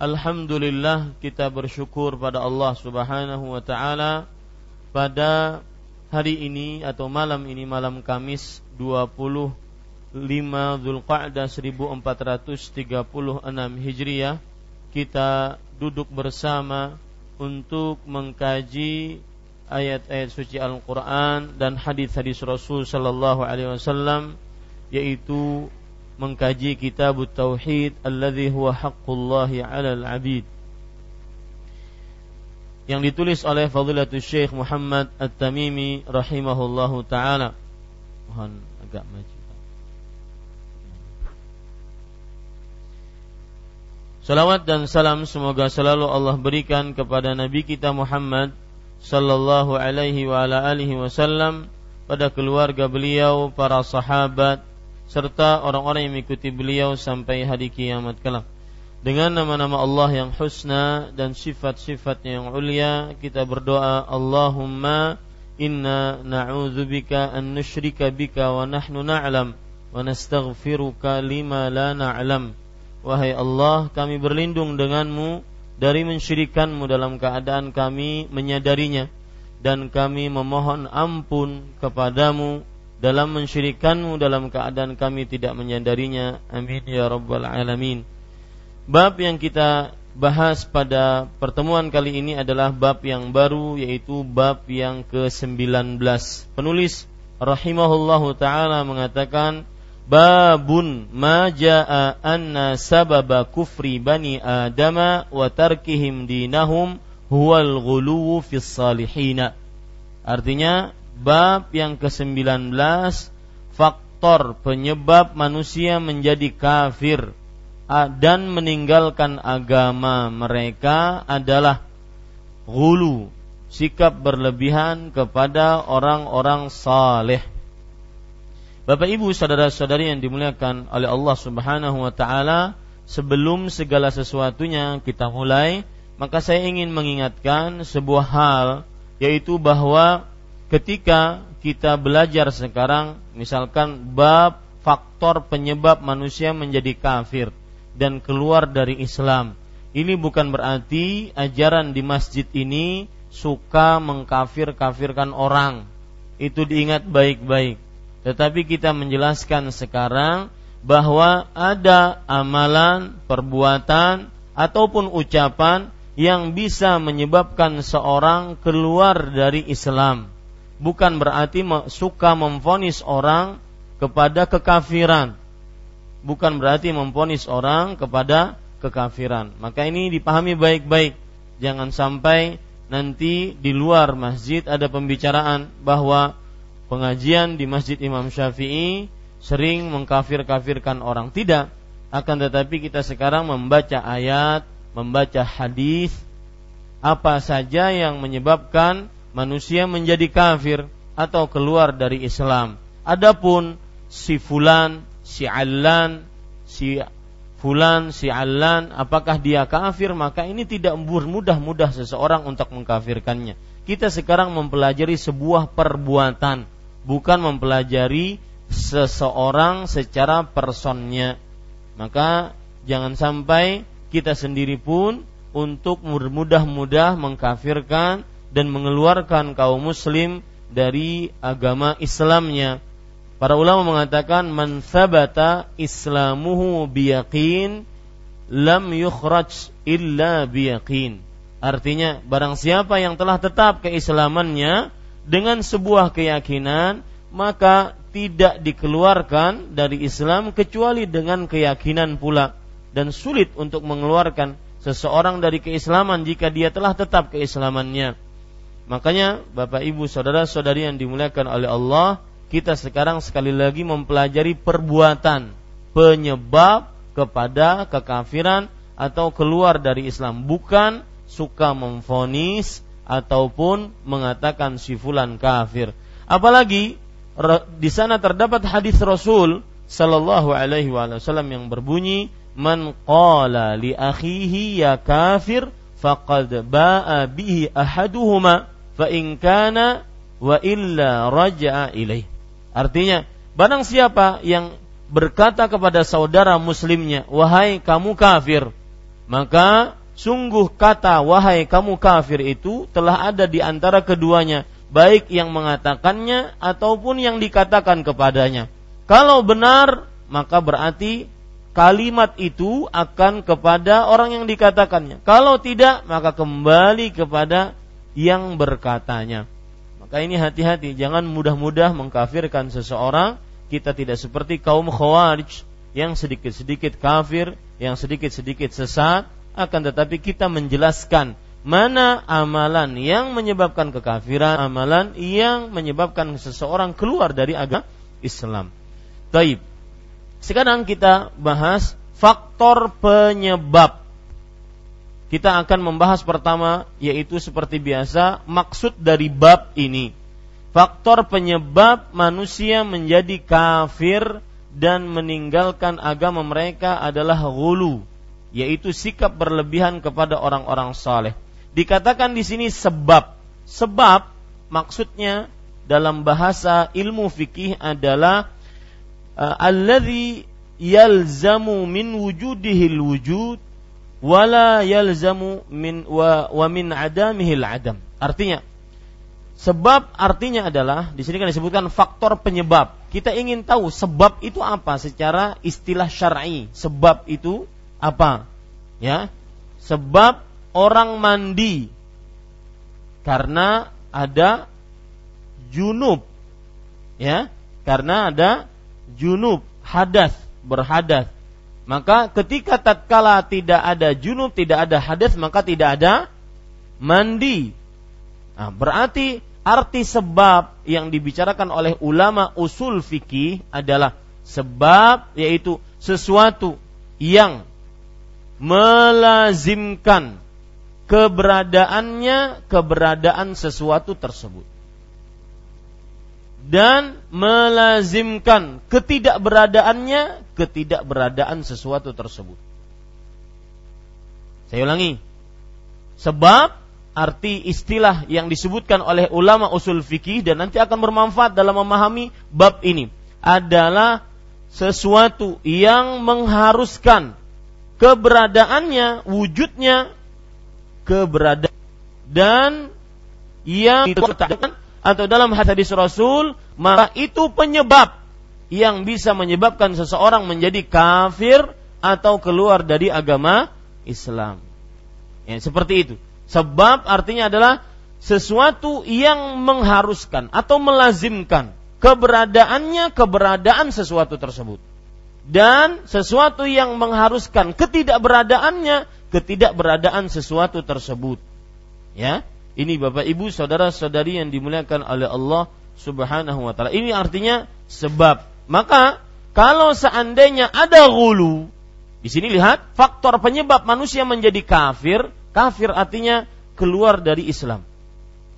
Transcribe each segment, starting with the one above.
Alhamdulillah kita bersyukur pada Allah Subhanahu wa taala pada hari ini atau malam ini malam Kamis 25 Zulqa'dah 1436 Hijriah. Kita duduk bersama untuk mengkaji ayat-ayat suci Al-Qur'an dan hadis-hadis Rasul sallallahu alaihi wasallam yaitu mengkaji kitab tauhid alladhi huwa haqqullahi 'alal 'abid yang ditulis oleh Fadilatul Syekh Muhammad At-Tamimi rahimahullahu taala. Mohon agak maju. Salawat dan salam semoga selalu Allah berikan kepada Nabi kita Muhammad sallallahu alaihi wa ala alihi wasallam pada keluarga beliau, para sahabat, serta orang-orang yang mengikuti beliau sampai hari kiamat kelak. Dengan nama-nama Allah yang husna dan sifat-sifatnya yang ulia, kita berdoa Allahumma inna na'udzubika an nusyrika bika wa nahnu na'lam wa nastaghfiruka lima la na'lam. Wahai Allah, kami berlindung denganmu dari mensyirikanmu dalam keadaan kami menyadarinya dan kami memohon ampun kepadamu dalam mensyirikanmu dalam keadaan kami tidak menyadarinya. Amin ya rabbal alamin. Bab yang kita bahas pada pertemuan kali ini adalah bab yang baru yaitu bab yang ke-19. Penulis rahimahullahu taala mengatakan babun ma jaa anna sababa kufri bani adama wa tarkihim dinahum huwal ghuluwu fis salihina. Artinya bab yang ke-19 faktor penyebab manusia menjadi kafir dan meninggalkan agama mereka adalah gulu sikap berlebihan kepada orang-orang saleh. Bapak Ibu saudara-saudari yang dimuliakan oleh Allah Subhanahu wa taala, sebelum segala sesuatunya kita mulai, maka saya ingin mengingatkan sebuah hal yaitu bahwa ketika kita belajar sekarang misalkan bab faktor penyebab manusia menjadi kafir dan keluar dari Islam. Ini bukan berarti ajaran di masjid ini suka mengkafir-kafirkan orang. Itu diingat baik-baik. Tetapi kita menjelaskan sekarang bahwa ada amalan, perbuatan ataupun ucapan yang bisa menyebabkan seorang keluar dari Islam bukan berarti suka memfonis orang kepada kekafiran. Bukan berarti memfonis orang kepada kekafiran. Maka ini dipahami baik-baik. Jangan sampai nanti di luar masjid ada pembicaraan bahwa pengajian di Masjid Imam Syafi'i sering mengkafir-kafirkan orang. Tidak, Akan tetapi kita sekarang membaca ayat, membaca hadis, apa saja yang menyebabkan manusia menjadi kafir atau keluar dari Islam. Adapun si fulan, si allan, si fulan, si allan, apakah dia kafir? Maka ini tidak mudah-mudah seseorang untuk mengkafirkannya. Kita sekarang mempelajari sebuah perbuatan, bukan mempelajari seseorang secara personnya maka jangan sampai kita sendiri pun untuk mudah-mudah mengkafirkan dan mengeluarkan kaum muslim dari agama Islamnya. Para ulama mengatakan man sabata islamuhu biyaqin lam yukhraj illa biyaqin. Artinya barang siapa yang telah tetap keislamannya dengan sebuah keyakinan maka tidak dikeluarkan dari Islam kecuali dengan keyakinan pula dan sulit untuk mengeluarkan seseorang dari keislaman jika dia telah tetap keislamannya. Makanya Bapak Ibu saudara-saudari yang dimuliakan oleh Allah, kita sekarang sekali lagi mempelajari perbuatan penyebab kepada kekafiran atau keluar dari Islam, bukan suka memfonis ataupun mengatakan si fulan kafir. Apalagi di sana terdapat hadis Rasul sallallahu alaihi wasallam yang berbunyi man qala li akhihi ya kafir faqad ba'a bihi ahaduhuma fa in kana wa illa raja'a ilaih. Artinya, barang siapa yang berkata kepada saudara muslimnya, "Wahai kamu kafir," maka sungguh kata "wahai kamu kafir" itu telah ada di antara keduanya baik yang mengatakannya ataupun yang dikatakan kepadanya. Kalau benar, maka berarti kalimat itu akan kepada orang yang dikatakannya. Kalau tidak, maka kembali kepada yang berkatanya. Maka ini hati-hati, jangan mudah-mudah mengkafirkan seseorang. Kita tidak seperti kaum khawarij yang sedikit-sedikit kafir, yang sedikit-sedikit sesat, akan tetapi kita menjelaskan mana amalan yang menyebabkan kekafiran, amalan yang menyebabkan seseorang keluar dari agama Islam. Taib. Sekarang kita bahas faktor penyebab. Kita akan membahas pertama yaitu seperti biasa maksud dari bab ini. Faktor penyebab manusia menjadi kafir dan meninggalkan agama mereka adalah gulu, yaitu sikap berlebihan kepada orang-orang saleh Dikatakan di sini sebab. Sebab maksudnya dalam bahasa ilmu fikih adalah uh, alladhi yalzamu min wujudihil wujud wala yalzamu min wa, wa min adamihil adam. Artinya sebab artinya adalah di sini kan disebutkan faktor penyebab. Kita ingin tahu sebab itu apa secara istilah syar'i. Sebab itu apa? Ya. Sebab orang mandi karena ada junub ya karena ada junub hadas berhadas maka ketika tatkala tidak ada junub tidak ada hadas maka tidak ada mandi. Nah, berarti arti sebab yang dibicarakan oleh ulama usul fikih adalah sebab yaitu sesuatu yang melazimkan keberadaannya keberadaan sesuatu tersebut dan melazimkan ketidakberadaannya ketidakberadaan sesuatu tersebut. Saya ulangi. Sebab arti istilah yang disebutkan oleh ulama usul fikih dan nanti akan bermanfaat dalam memahami bab ini adalah sesuatu yang mengharuskan keberadaannya, wujudnya keberadaan dan yang atau dalam hadis Rasul maka itu penyebab yang bisa menyebabkan seseorang menjadi kafir atau keluar dari agama Islam. Ya, seperti itu. Sebab artinya adalah sesuatu yang mengharuskan atau melazimkan keberadaannya keberadaan sesuatu tersebut dan sesuatu yang mengharuskan ketidakberadaannya ketidakberadaan sesuatu tersebut. Ya, ini Bapak Ibu saudara-saudari yang dimuliakan oleh Allah Subhanahu wa taala. Ini artinya sebab. Maka kalau seandainya ada gulu, Di sini lihat faktor penyebab manusia menjadi kafir. Kafir artinya keluar dari Islam.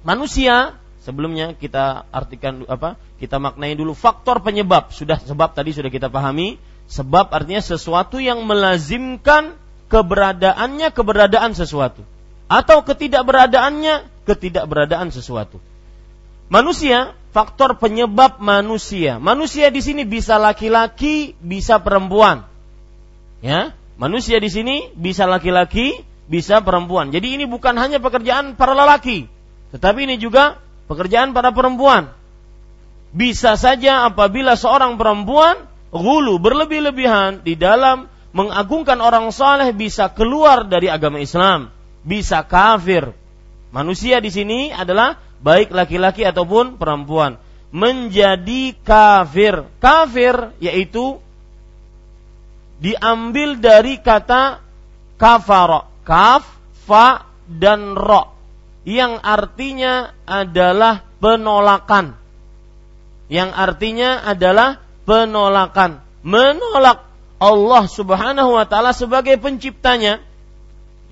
Manusia sebelumnya kita artikan apa? Kita maknai dulu faktor penyebab. Sudah sebab tadi sudah kita pahami. Sebab artinya sesuatu yang melazimkan keberadaannya keberadaan sesuatu atau ketidakberadaannya ketidakberadaan sesuatu. Manusia, faktor penyebab manusia. Manusia di sini bisa laki-laki, bisa perempuan. Ya, manusia di sini bisa laki-laki, bisa perempuan. Jadi ini bukan hanya pekerjaan para lelaki, tetapi ini juga pekerjaan para perempuan. Bisa saja apabila seorang perempuan gulu berlebih-lebihan di dalam mengagungkan orang saleh bisa keluar dari agama Islam, bisa kafir. Manusia di sini adalah baik laki-laki ataupun perempuan menjadi kafir. Kafir yaitu diambil dari kata kafara, kaf, fa dan ro yang artinya adalah penolakan. Yang artinya adalah penolakan, menolak Allah Subhanahu wa taala sebagai penciptanya.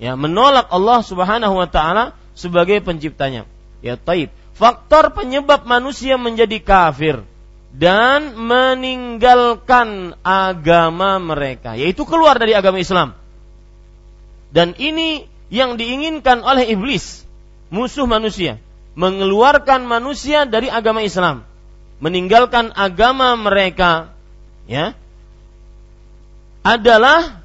Ya, menolak Allah Subhanahu wa taala sebagai penciptanya. Ya taib. Faktor penyebab manusia menjadi kafir dan meninggalkan agama mereka, yaitu keluar dari agama Islam. Dan ini yang diinginkan oleh iblis, musuh manusia, mengeluarkan manusia dari agama Islam, meninggalkan agama mereka, ya. Adalah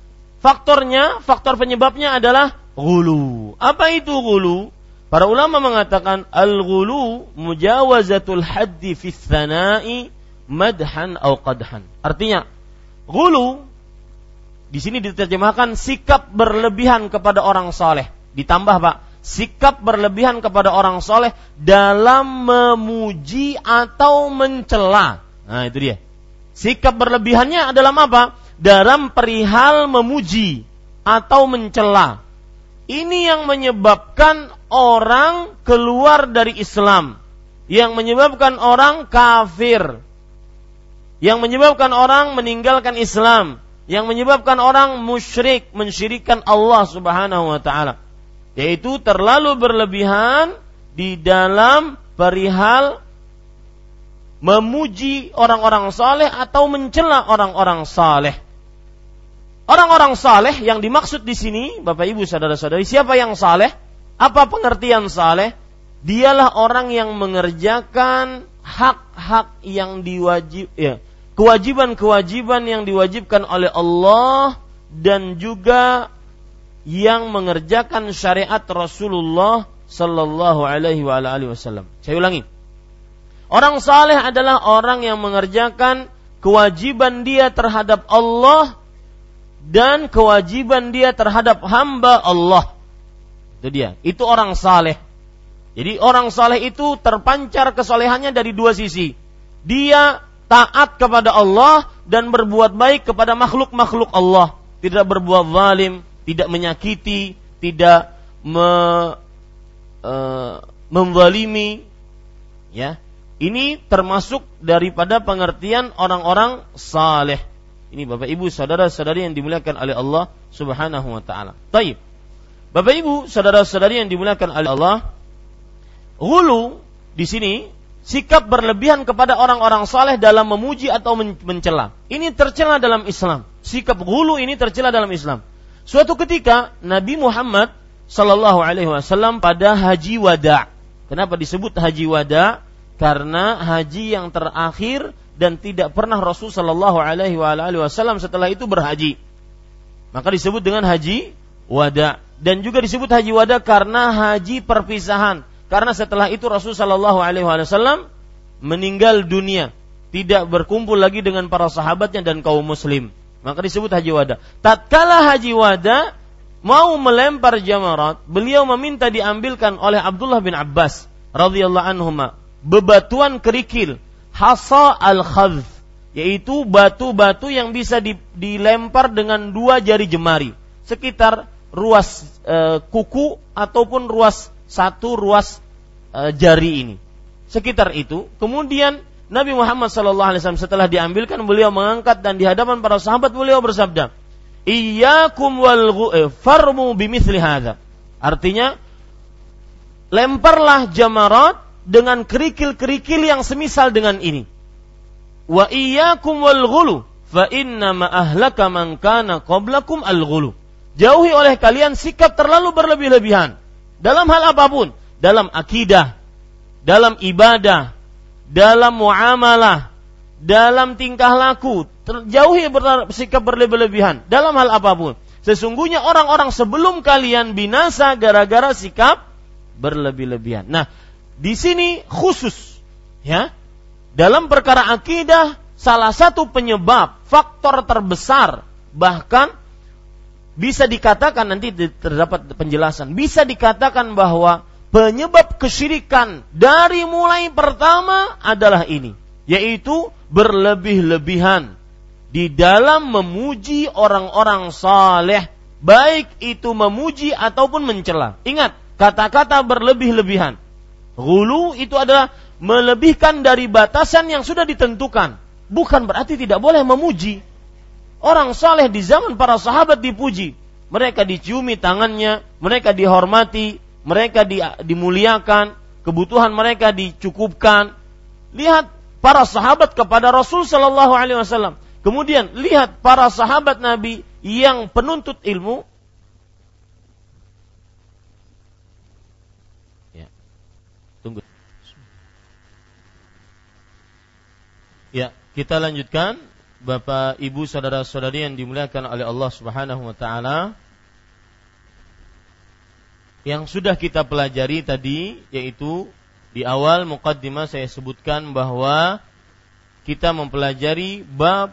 faktornya, faktor penyebabnya adalah gulu. Apa itu gulu? Para ulama mengatakan al-ghulu mujawazatul haddi fi tsana'i madhan au qadhan. Artinya, ghulu di sini diterjemahkan sikap berlebihan kepada orang soleh. Ditambah pak, sikap berlebihan kepada orang soleh dalam memuji atau mencela. Nah itu dia. Sikap berlebihannya adalah apa? Dalam perihal memuji atau mencela. Ini yang menyebabkan orang keluar dari Islam, yang menyebabkan orang kafir, yang menyebabkan orang meninggalkan Islam, yang menyebabkan orang musyrik, mensyirikan Allah Subhanahu wa taala, yaitu terlalu berlebihan di dalam perihal memuji orang-orang saleh atau mencela orang-orang saleh. Orang-orang saleh yang dimaksud di sini, Bapak Ibu saudara-saudari, siapa yang saleh? Apa pengertian saleh? Dialah orang yang mengerjakan hak-hak yang diwajib ya, kewajiban-kewajiban yang diwajibkan oleh Allah dan juga yang mengerjakan syariat Rasulullah sallallahu alaihi wasallam. Saya ulangi. Orang saleh adalah orang yang mengerjakan kewajiban dia terhadap Allah dan kewajiban dia terhadap hamba Allah. Itu dia. Itu orang saleh. Jadi orang saleh itu terpancar kesolehannya dari dua sisi. Dia taat kepada Allah dan berbuat baik kepada makhluk-makhluk Allah. Tidak berbuat zalim, tidak menyakiti, tidak me, e, membalimi. Ya, ini termasuk daripada pengertian orang-orang saleh. Ini Bapak Ibu saudara-saudari yang dimuliakan oleh Allah Subhanahu wa taala. Taib. Bapak Ibu, saudara-saudari yang dimuliakan oleh Allah, hulu di sini sikap berlebihan kepada orang-orang saleh dalam memuji atau mencela. Ini tercela dalam Islam. Sikap hulu ini tercela dalam Islam. Suatu ketika Nabi Muhammad Sallallahu Alaihi Wasallam pada haji wada. Kenapa disebut haji wada? Karena haji yang terakhir dan tidak pernah Rasul Sallallahu Alaihi Wasallam setelah itu berhaji. Maka disebut dengan haji wada dan juga disebut haji wada karena haji perpisahan. Karena setelah itu Rasul Shallallahu Alaihi Wasallam meninggal dunia, tidak berkumpul lagi dengan para sahabatnya dan kaum muslim. Maka disebut haji wada. Tatkala haji wada mau melempar jamarat, beliau meminta diambilkan oleh Abdullah bin Abbas radhiyallahu anhu bebatuan kerikil hasa al khadh yaitu batu-batu yang bisa dilempar dengan dua jari jemari sekitar ruas e, kuku ataupun ruas satu ruas e, jari ini. Sekitar itu, kemudian Nabi Muhammad SAW setelah diambilkan beliau mengangkat dan di hadapan para sahabat beliau bersabda, iyyakum wal eh, farmu bimithli. Artinya lemparlah jamarat dengan kerikil-kerikil yang semisal dengan ini. Wa iyyakum wal ghulu fa inna ma ahlaka man kana qablakum al ghulu. Jauhi oleh kalian sikap terlalu berlebih-lebihan dalam hal apa pun, dalam akidah, dalam ibadah, dalam muamalah, dalam tingkah laku, jauhi sikap berlebih-lebihan dalam hal apa pun. Sesungguhnya orang-orang sebelum kalian binasa gara-gara sikap berlebih-lebihan. Nah, di sini khusus ya. Dalam perkara akidah salah satu penyebab faktor terbesar bahkan bisa dikatakan nanti terdapat penjelasan bisa dikatakan bahwa penyebab kesyirikan dari mulai pertama adalah ini, yaitu berlebih-lebihan di dalam memuji orang-orang saleh, baik itu memuji ataupun mencela. Ingat, kata-kata berlebih-lebihan. Gulu itu adalah melebihkan dari batasan yang sudah ditentukan. Bukan berarti tidak boleh memuji. Orang saleh di zaman para sahabat dipuji. Mereka diciumi tangannya, mereka dihormati, mereka di, dimuliakan, kebutuhan mereka dicukupkan. Lihat para sahabat kepada Rasul Shallallahu Alaihi Wasallam. Kemudian lihat para sahabat Nabi yang penuntut ilmu. Ya, tunggu. Ya, kita lanjutkan. Bapak, Ibu, saudara-saudari yang dimuliakan oleh Allah Subhanahu wa taala yang sudah kita pelajari tadi yaitu di awal mukaddimah saya sebutkan bahwa kita mempelajari bab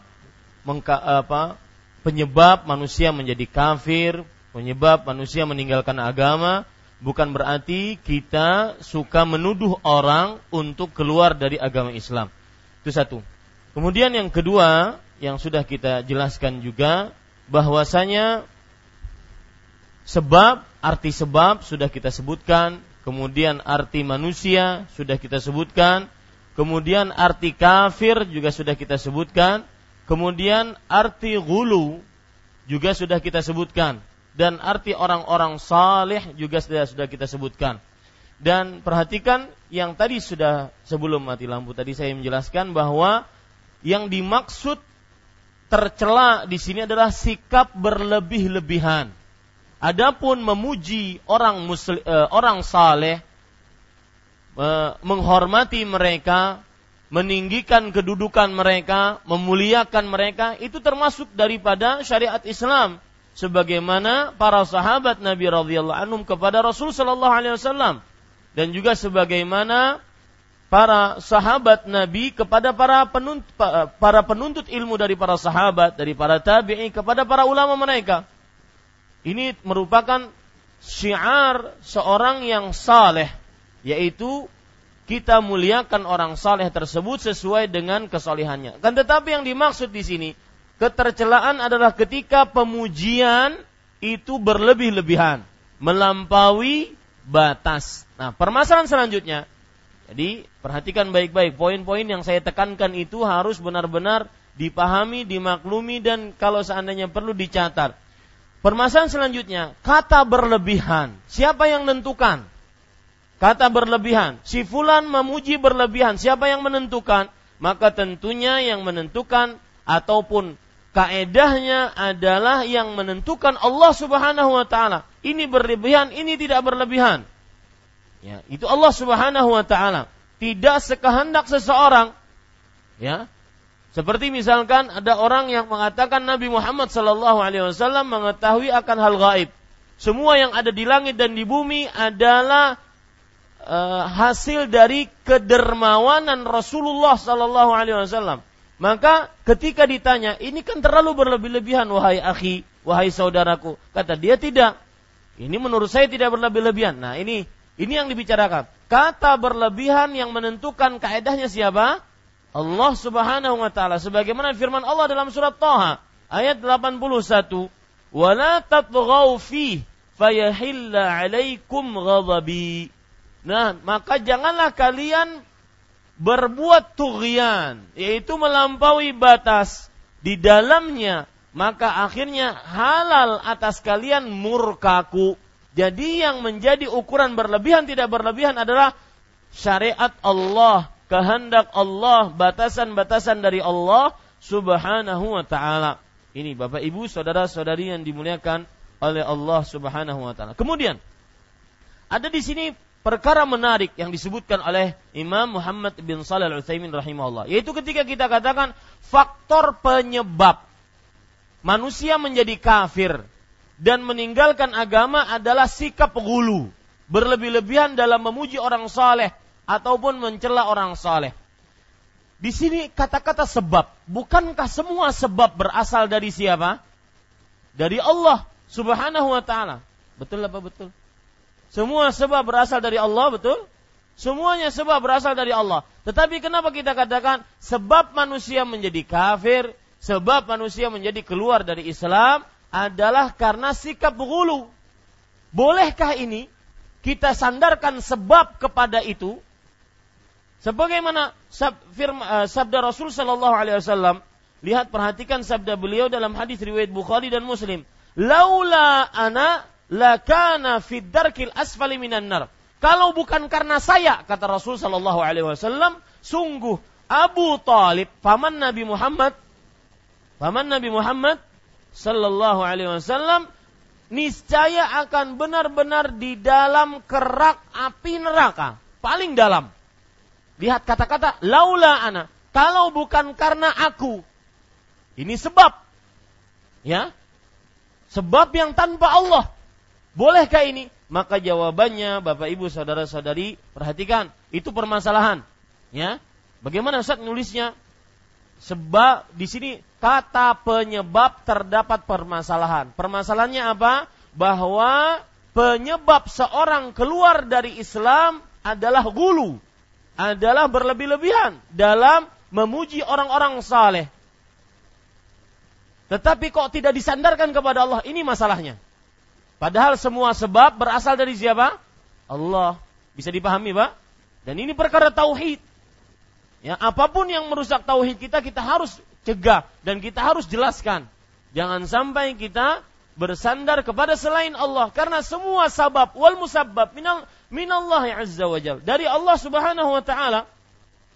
mengka, apa, penyebab manusia menjadi kafir, penyebab manusia meninggalkan agama, bukan berarti kita suka menuduh orang untuk keluar dari agama Islam. Itu satu. Kemudian yang kedua yang sudah kita jelaskan juga bahwasanya sebab arti sebab sudah kita sebutkan, kemudian arti manusia sudah kita sebutkan, kemudian arti kafir juga sudah kita sebutkan, kemudian arti gulu juga sudah kita sebutkan dan arti orang-orang saleh juga sudah sudah kita sebutkan. Dan perhatikan yang tadi sudah sebelum mati lampu tadi saya menjelaskan bahwa yang dimaksud tercela di sini adalah sikap berlebih-lebihan Adapun memuji orang muslim, uh, orang saleh, uh, menghormati mereka, meninggikan kedudukan mereka, memuliakan mereka, itu termasuk daripada syariat Islam. Sebagaimana para sahabat Nabi radhiyallahu anhum kepada Rasul sallallahu alaihi wasallam dan juga sebagaimana para sahabat Nabi kepada para penuntut, para penuntut ilmu dari para sahabat, dari para tabi'i kepada para ulama mereka. Ini merupakan syiar seorang yang saleh, yaitu kita muliakan orang saleh tersebut sesuai dengan kesolehannya. Kan tetapi yang dimaksud di sini ketercelaan adalah ketika pemujian itu berlebih-lebihan, melampaui batas. Nah, permasalahan selanjutnya, jadi perhatikan baik-baik poin-poin yang saya tekankan itu harus benar-benar dipahami, dimaklumi dan kalau seandainya perlu dicatat. Permasalahan selanjutnya, kata berlebihan. Siapa yang menentukan? Kata berlebihan. Si fulan memuji berlebihan. Siapa yang menentukan? Maka tentunya yang menentukan ataupun kaedahnya adalah yang menentukan Allah Subhanahu wa taala. Ini berlebihan, ini tidak berlebihan. Ya, itu Allah Subhanahu wa taala. Tidak sekehendak seseorang. Ya, seperti misalkan ada orang yang mengatakan Nabi Muhammad Sallallahu Alaihi Wasallam mengetahui akan hal gaib. Semua yang ada di langit dan di bumi adalah uh, hasil dari kedermawanan Rasulullah Sallallahu Alaihi Wasallam. Maka ketika ditanya, ini kan terlalu berlebih-lebihan wahai akhi, wahai saudaraku. Kata dia tidak. Ini menurut saya tidak berlebih-lebihan. Nah ini ini yang dibicarakan. Kata berlebihan yang menentukan kaedahnya siapa? Allah Subhanahu wa taala sebagaimana firman Allah dalam surat Thaha ayat 81 wala tatghaw fi fayahilla 'alaikum ghadabi Nah, maka janganlah kalian berbuat tughyan, yaitu melampaui batas di dalamnya maka akhirnya halal atas kalian murkaku. Jadi yang menjadi ukuran berlebihan tidak berlebihan adalah syariat Allah, kehendak Allah, batasan-batasan dari Allah Subhanahu wa taala. Ini Bapak Ibu, saudara-saudari yang dimuliakan oleh Allah Subhanahu wa taala. Kemudian ada di sini perkara menarik yang disebutkan oleh Imam Muhammad bin Shalih Al Utsaimin rahimahullah, yaitu ketika kita katakan faktor penyebab manusia menjadi kafir dan meninggalkan agama adalah sikap gulu, berlebih-lebihan dalam memuji orang saleh ataupun mencela orang saleh. Di sini kata-kata sebab, bukankah semua sebab berasal dari siapa? Dari Allah Subhanahu wa taala. Betul apa betul? Semua sebab berasal dari Allah, betul? Semuanya sebab berasal dari Allah. Tetapi kenapa kita katakan sebab manusia menjadi kafir, sebab manusia menjadi keluar dari Islam adalah karena sikap hulu. Bolehkah ini kita sandarkan sebab kepada itu? Sebagaimana eh, sabda Rasul Shallallahu Alaihi Wasallam, lihat perhatikan sabda beliau dalam hadis riwayat Bukhari dan Muslim. Laula ana lakana fid darkil asfali minan nar. Kalau bukan karena saya, kata Rasul sallallahu alaihi wasallam, sungguh Abu Talib, paman Nabi Muhammad, paman Nabi Muhammad sallallahu alaihi wasallam niscaya akan benar-benar di dalam kerak api neraka, paling dalam. Lihat kata-kata laula ana, kalau bukan karena aku. Ini sebab. Ya. Sebab yang tanpa Allah. Bolehkah ini? Maka jawabannya Bapak Ibu saudara-saudari perhatikan, itu permasalahan. Ya. Bagaimana Ustaz nulisnya? Sebab di sini kata penyebab terdapat permasalahan. Permasalahannya apa? Bahwa penyebab seorang keluar dari Islam adalah gulu, adalah berlebih-lebihan dalam memuji orang-orang saleh. Tetapi kok tidak disandarkan kepada Allah? Ini masalahnya. Padahal semua sebab berasal dari siapa? Allah. Bisa dipahami, Pak? Dan ini perkara tauhid. Ya, apa pun yang merusak tauhid kita kita harus cegah dan kita harus jelaskan. Jangan sampai kita bersandar kepada selain Allah karena semua sabab wal musabbab minal minallah azza wajal dari Allah Subhanahu wa taala.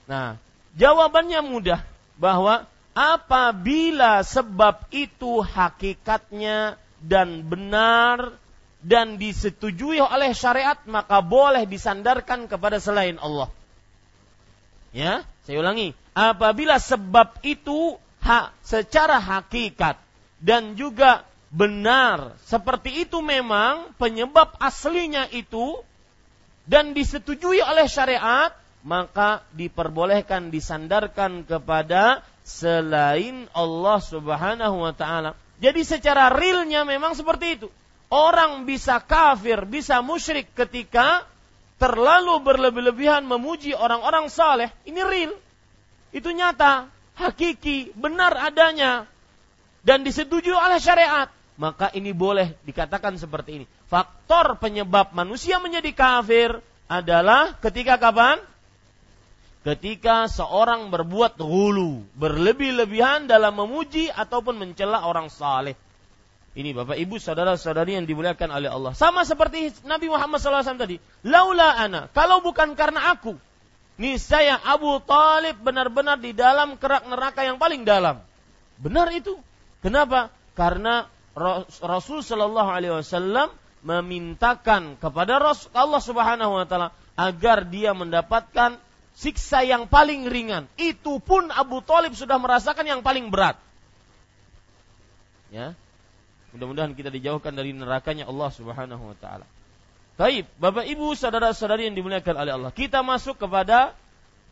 Nah, jawabannya mudah bahwa apabila sebab itu hakikatnya dan benar dan disetujui oleh syariat maka boleh disandarkan kepada selain Allah. Ya, saya ulangi. Apabila sebab itu hak secara hakikat dan juga benar seperti itu memang penyebab aslinya itu dan disetujui oleh syariat maka diperbolehkan disandarkan kepada selain Allah Subhanahu wa taala. Jadi secara realnya memang seperti itu. Orang bisa kafir, bisa musyrik ketika terlalu berlebih-lebihan memuji orang-orang saleh. Ini real. Itu nyata, hakiki, benar adanya. Dan disetujui oleh syariat. Maka ini boleh dikatakan seperti ini. Faktor penyebab manusia menjadi kafir adalah ketika kapan? ketika seorang berbuat hulu, berlebih-lebihan dalam memuji ataupun mencela orang saleh. Ini Bapak Ibu saudara-saudari yang dimuliakan oleh Allah. Sama seperti Nabi Muhammad SAW tadi. Laula ana, kalau bukan karena aku. Niscaya Abu Talib benar-benar di dalam kerak neraka yang paling dalam. Benar itu. Kenapa? Karena Rasul Shallallahu Alaihi Wasallam memintakan kepada Allah Subhanahu Wa Taala agar dia mendapatkan siksa yang paling ringan. Itu pun Abu Talib sudah merasakan yang paling berat. Ya. Mudah-mudahan kita dijauhkan dari nerakanya Allah Subhanahu wa taala. Baik, Bapak Ibu, saudara-saudari yang dimuliakan oleh Allah. Kita masuk kepada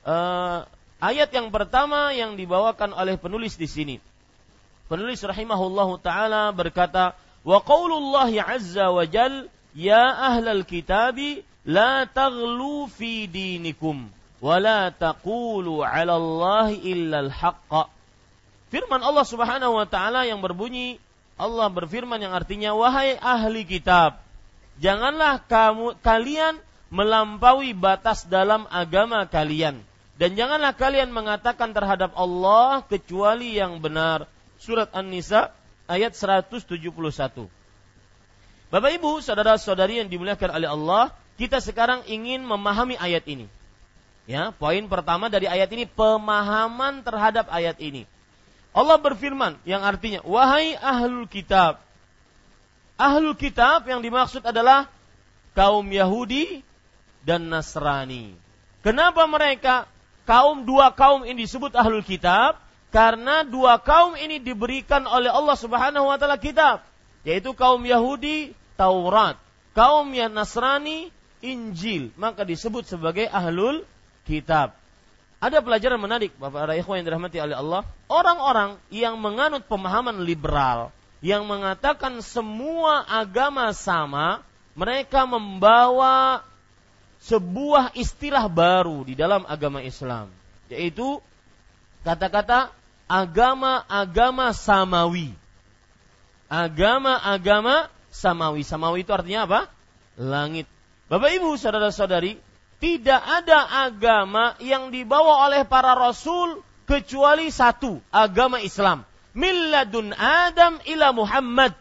uh, ayat yang pertama yang dibawakan oleh penulis di sini. Penulis rahimahullahu taala berkata, "Wa qaulullahi azza wa jal, ya ahlal kitabi la taghlu fi dinikum." wala taqulu 'ala Allah illa al-haqq. Firman Allah Subhanahu wa taala yang berbunyi Allah berfirman yang artinya wahai ahli kitab janganlah kamu kalian melampaui batas dalam agama kalian dan janganlah kalian mengatakan terhadap Allah kecuali yang benar. Surat An-Nisa ayat 171. Bapak Ibu, saudara-saudari yang dimuliakan oleh Allah, kita sekarang ingin memahami ayat ini. Ya, poin pertama dari ayat ini pemahaman terhadap ayat ini. Allah berfirman yang artinya, "Wahai ahlul kitab." Ahlul kitab yang dimaksud adalah kaum Yahudi dan Nasrani. Kenapa mereka kaum dua kaum ini disebut ahlul kitab? Karena dua kaum ini diberikan oleh Allah Subhanahu wa taala kitab, yaitu kaum Yahudi Taurat, kaum yang Nasrani Injil, maka disebut sebagai ahlul kitab. Ada pelajaran menarik Bapak para ikhwan yang dirahmati oleh Allah. Orang-orang yang menganut pemahaman liberal, yang mengatakan semua agama sama, mereka membawa sebuah istilah baru di dalam agama Islam, yaitu kata-kata agama-agama samawi. Agama-agama samawi. Samawi itu artinya apa? Langit. Bapak Ibu, saudara-saudari, tidak ada agama yang dibawa oleh para rasul kecuali satu, agama Islam. Milladun Adam ila Muhammad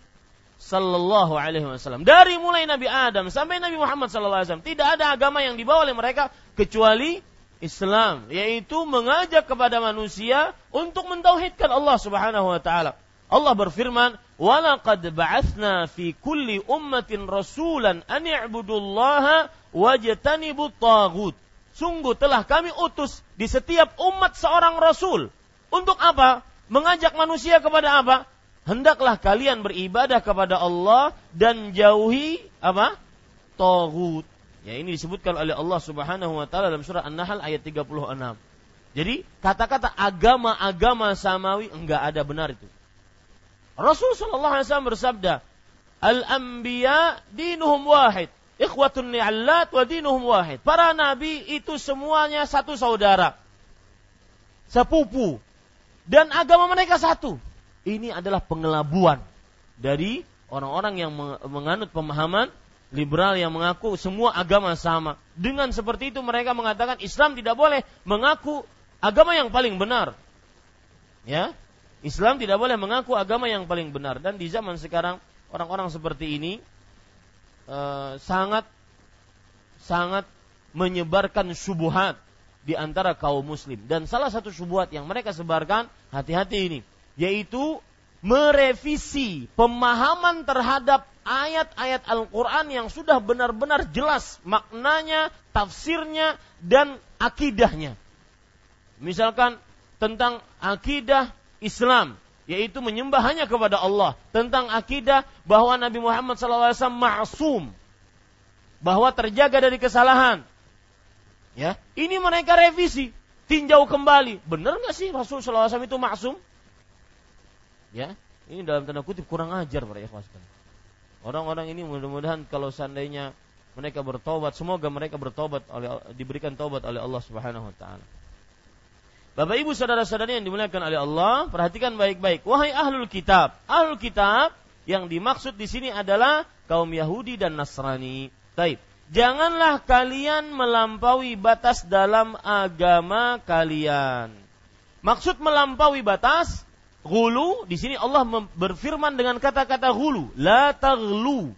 sallallahu alaihi wasallam. Dari mulai Nabi Adam sampai Nabi Muhammad sallallahu alaihi wasallam, tidak ada agama yang dibawa oleh mereka kecuali Islam, yaitu mengajak kepada manusia untuk mentauhidkan Allah Subhanahu wa taala. Allah berfirman, "Walaqad ba'atsna fi kulli ummatin rasulan an i'budullaha wajtanibu tagut. Sungguh telah kami utus di setiap umat seorang rasul. Untuk apa? Mengajak manusia kepada apa? Hendaklah kalian beribadah kepada Allah dan jauhi apa? Tagut. Ya ini disebutkan oleh Allah Subhanahu wa taala dalam surah An-Nahl ayat 36. Jadi kata-kata agama-agama samawi enggak ada benar itu. Rasul sallallahu alaihi wasallam bersabda, "Al-anbiya dinuhum wahid." Ikhwatun ni'allat wa dinuhum wahid. Para nabi itu semuanya satu saudara. Sepupu. Dan agama mereka satu. Ini adalah pengelabuan dari orang-orang yang menganut pemahaman liberal yang mengaku semua agama sama. Dengan seperti itu mereka mengatakan Islam tidak boleh mengaku agama yang paling benar. Ya, Islam tidak boleh mengaku agama yang paling benar dan di zaman sekarang orang-orang seperti ini Eh, sangat sangat menyebarkan subuhat di antara kaum muslim dan salah satu subuhat yang mereka sebarkan hati-hati ini yaitu merevisi pemahaman terhadap ayat-ayat Al-Quran yang sudah benar-benar jelas maknanya, tafsirnya, dan akidahnya. Misalkan tentang akidah Islam, yaitu menyembah hanya kepada Allah tentang akidah bahwa Nabi Muhammad SAW maksum bahwa terjaga dari kesalahan. Ya ini mereka revisi tinjau kembali. Benar nggak sih Rasul SAW itu maksum ya ini dalam tanda kutip kurang ajar para ikhwas orang-orang ini mudah-mudahan kalau seandainya mereka bertobat semoga mereka bertobat oleh diberikan tobat oleh Allah Subhanahu wa taala Bapak Ibu saudara-saudari yang dimuliakan oleh Allah, perhatikan baik-baik. Wahai ahlul kitab, ahlul kitab yang dimaksud di sini adalah kaum Yahudi dan Nasrani. Taib. Janganlah kalian melampaui batas dalam agama kalian. Maksud melampaui batas, gulu di sini Allah berfirman dengan kata-kata gulu, la taghlu.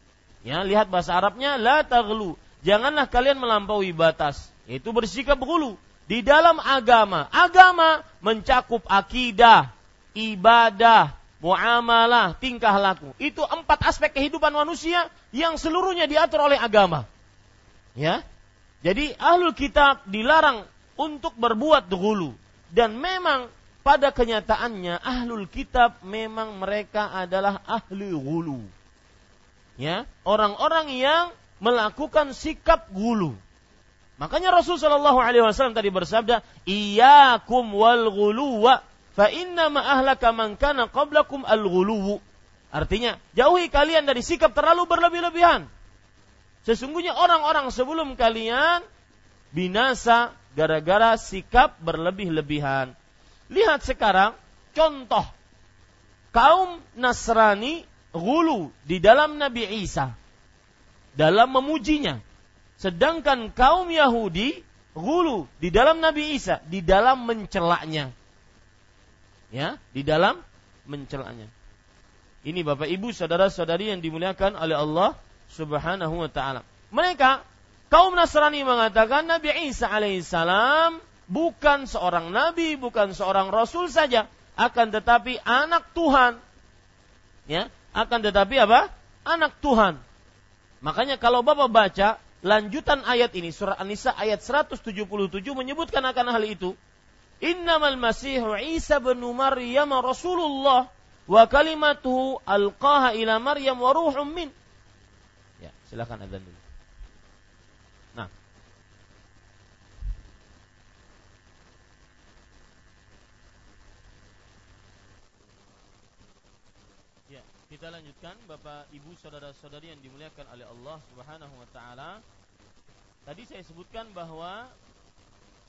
Ya, lihat bahasa Arabnya la taghlu. Janganlah kalian melampaui batas, yaitu bersikap gulu di dalam agama. Agama mencakup akidah, ibadah, muamalah, tingkah laku. Itu empat aspek kehidupan manusia yang seluruhnya diatur oleh agama. Ya. Jadi ahlul kitab dilarang untuk berbuat dulu dan memang pada kenyataannya ahlul kitab memang mereka adalah ahli gulu. Ya, orang-orang yang melakukan sikap gulu. Makanya Rasul Shallallahu Alaihi Wasallam tadi bersabda, "Iyakum wal ghuluwa, fa inna ma ahlaka man kana qablakum al ghuluwu." Artinya, jauhi kalian dari sikap terlalu berlebih-lebihan. Sesungguhnya orang-orang sebelum kalian binasa gara-gara sikap berlebih-lebihan. Lihat sekarang contoh kaum Nasrani gulu di dalam Nabi Isa dalam memujinya Sedangkan kaum Yahudi gulu di dalam Nabi Isa, di dalam mencelaknya. Ya, di dalam mencelaknya. Ini Bapak Ibu saudara-saudari yang dimuliakan oleh Allah Subhanahu wa taala. Mereka kaum Nasrani mengatakan Nabi Isa alaihissalam bukan seorang nabi, bukan seorang rasul saja, akan tetapi anak Tuhan. Ya, akan tetapi apa? Anak Tuhan. Makanya kalau Bapak baca lanjutan ayat ini surah An-Nisa ayat 177 menyebutkan akan hal itu. Innamal Masihu Isa bin Maryam Rasulullah wa kalimatuhu alqaha ila Maryam wa ruhum min. Ya, silakan adzan dulu. Kita lanjutkan Bapak Ibu saudara-saudari yang dimuliakan oleh Allah Subhanahu wa taala. Tadi saya sebutkan bahwa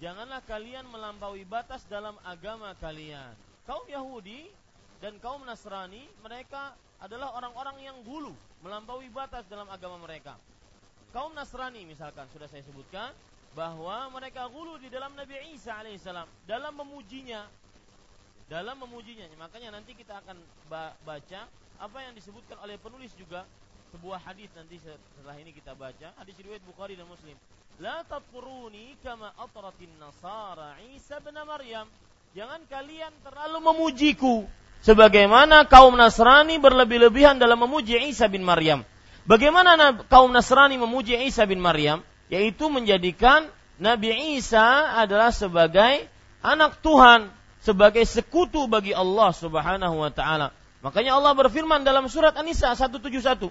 janganlah kalian melampaui batas dalam agama kalian. Kaum Yahudi dan kaum Nasrani mereka adalah orang-orang yang gulu melampaui batas dalam agama mereka. Kaum Nasrani misalkan sudah saya sebutkan bahwa mereka gulu di dalam Nabi Isa alaihissalam dalam memujinya dalam memujinya makanya nanti kita akan baca apa yang disebutkan oleh penulis juga sebuah hadis nanti setelah ini kita baca hadis riwayat Bukhari dan Muslim la tatfuruni kama atratin nasara Isa bin Maryam jangan kalian terlalu memujiku sebagaimana kaum Nasrani berlebih-lebihan dalam memuji Isa bin Maryam. Bagaimana kaum Nasrani memuji Isa bin Maryam? Yaitu menjadikan Nabi Isa adalah sebagai anak Tuhan, sebagai sekutu bagi Allah Subhanahu wa taala. Makanya Allah berfirman dalam surat An-Nisa 171.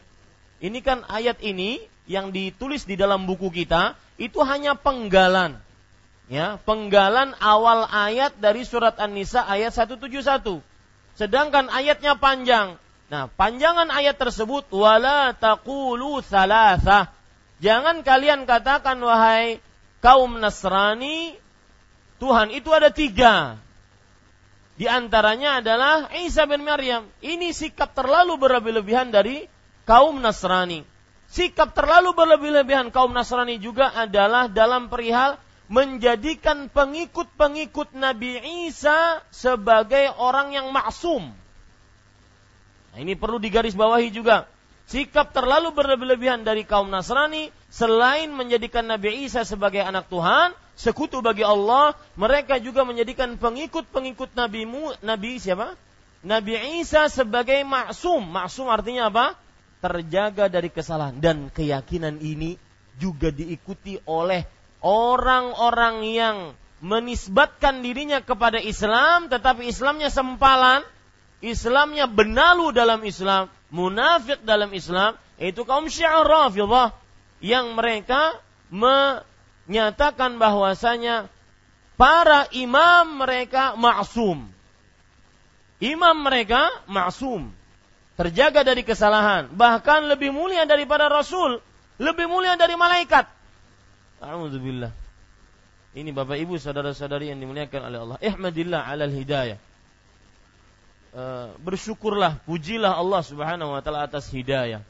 Ini kan ayat ini yang ditulis di dalam buku kita itu hanya penggalan. Ya, penggalan awal ayat dari surat An-Nisa ayat 171 sedangkan ayatnya panjang. Nah, panjangan ayat tersebut wala taqulu salasah. Jangan kalian katakan wahai kaum Nasrani Tuhan itu ada tiga. Di antaranya adalah Isa bin Maryam. Ini sikap terlalu berlebih-lebihan dari kaum Nasrani. Sikap terlalu berlebih-lebihan kaum Nasrani juga adalah dalam perihal menjadikan pengikut-pengikut Nabi Isa sebagai orang yang maksum. Nah, ini perlu digarisbawahi juga. Sikap terlalu berlebihan dari kaum Nasrani selain menjadikan Nabi Isa sebagai anak Tuhan, sekutu bagi Allah, mereka juga menjadikan pengikut-pengikut Nabi Nabi siapa? Nabi Isa sebagai maksum. Maksum artinya apa? Terjaga dari kesalahan dan keyakinan ini juga diikuti oleh orang-orang yang menisbatkan dirinya kepada Islam tetapi Islamnya sempalan, Islamnya benalu dalam Islam, munafik dalam Islam, itu kaum Syiah Rafidhah yang mereka menyatakan bahwasanya para imam mereka maksum. Imam mereka maksum, terjaga dari kesalahan, bahkan lebih mulia daripada rasul, lebih mulia dari malaikat. Alhamdulillah. Ini Bapak Ibu saudara-saudari yang dimuliakan oleh Allah. Ihmadillah alal hidayah. E, bersyukurlah, pujilah Allah Subhanahu wa taala atas hidayah.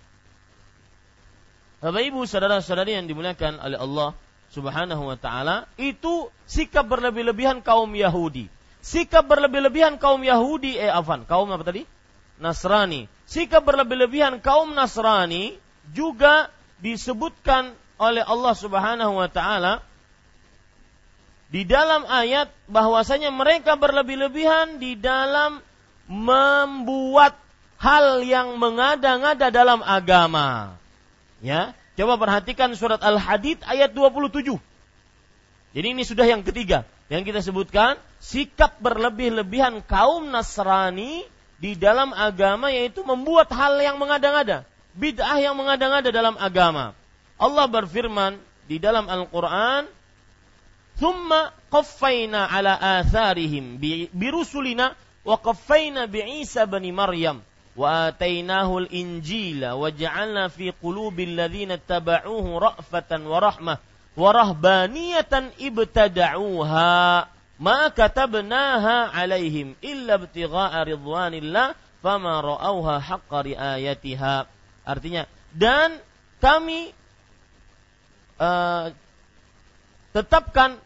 Bapak Ibu saudara-saudari yang dimuliakan oleh Allah Subhanahu wa taala, itu sikap berlebih-lebihan kaum Yahudi. Sikap berlebih-lebihan kaum Yahudi eh afan, kaum apa tadi? Nasrani. Sikap berlebih-lebihan kaum Nasrani juga disebutkan oleh Allah Subhanahu wa taala di dalam ayat bahwasanya mereka berlebih-lebihan di dalam membuat hal yang mengada-ngada dalam agama. Ya, coba perhatikan surat Al-Hadid ayat 27. Jadi ini sudah yang ketiga yang kita sebutkan sikap berlebih-lebihan kaum Nasrani di dalam agama yaitu membuat hal yang mengada-ngada, bid'ah yang mengada-ngada dalam agama. Allah berfirman di dalam Al-Quran, "Thumma qaffayna ala atharihim birusulina wa qaffayna bi Isa bani Maryam wa atainahu al-injila wa ja'alna fi qulubi alladhina tabauhu ra'fatan wa rahmah wa rahbaniyatan ibtada'uha ma katabnaha alaihim illa ibtigha'a ridwanillah fama ra'awha haqqa riayatiha." Artinya, dan kami uh, tetapkan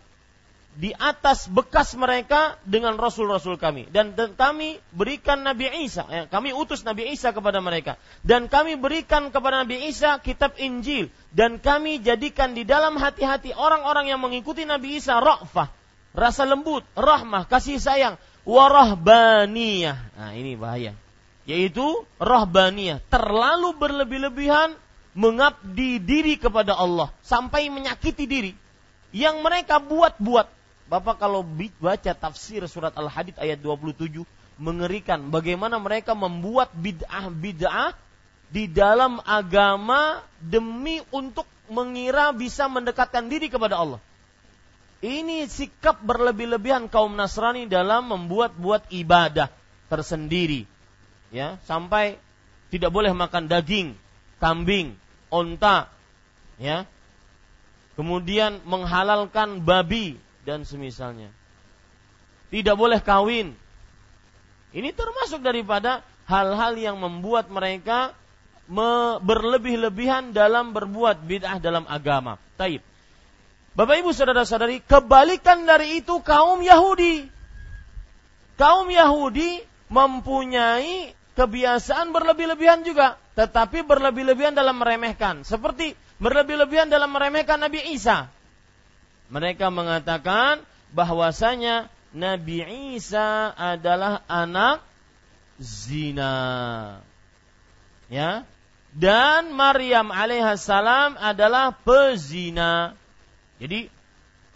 di atas bekas mereka dengan rasul-rasul kami. Dan, kami berikan Nabi Isa ya, kami utus Nabi Isa kepada mereka. Dan kami berikan kepada Nabi Isa kitab Injil. Dan kami jadikan di dalam hati-hati orang-orang yang mengikuti Nabi Isa ra'fah rasa lembut rahmah kasih sayang warahbaniyah nah ini bahaya. Yaitu rahbaniyah terlalu berlebih-lebihan mengabdi diri kepada Allah sampai menyakiti diri. Yang mereka buat-buat Bapak kalau baca tafsir surat Al-Hadid ayat 27 mengerikan bagaimana mereka membuat bid'ah-bid'ah di dalam agama demi untuk mengira bisa mendekatkan diri kepada Allah. Ini sikap berlebih-lebihan kaum Nasrani dalam membuat-buat ibadah tersendiri. Ya, sampai tidak boleh makan daging, kambing, onta, ya. Kemudian menghalalkan babi, dan semisalnya. Tidak boleh kawin. Ini termasuk daripada hal-hal yang membuat mereka berlebih-lebihan dalam berbuat bid'ah dalam agama. Taib. Bapak Ibu saudara-saudari, kebalikan dari itu kaum Yahudi. Kaum Yahudi mempunyai kebiasaan berlebih-lebihan juga, tetapi berlebih-lebihan dalam meremehkan. Seperti berlebih-lebihan dalam meremehkan Nabi Isa. Mereka mengatakan bahwasanya Nabi Isa adalah anak zina. Ya. Dan Maryam alaihissalam adalah pezina. Jadi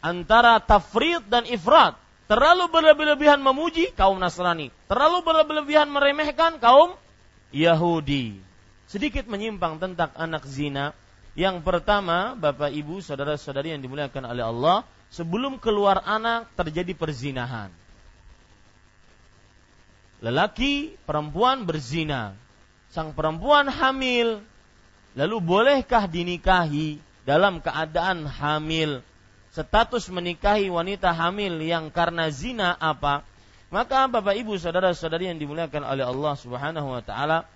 antara tafrid dan ifrat terlalu berlebih-lebihan memuji kaum Nasrani, terlalu berlebih-lebihan meremehkan kaum Yahudi. Sedikit menyimpang tentang anak zina, yang pertama, Bapak Ibu, saudara-saudari yang dimuliakan oleh Allah, sebelum keluar anak terjadi perzinahan. Lelaki, perempuan berzina. Sang perempuan hamil. Lalu bolehkah dinikahi dalam keadaan hamil? Status menikahi wanita hamil yang karena zina apa? Maka Bapak Ibu, saudara-saudari yang dimuliakan oleh Allah Subhanahu wa taala,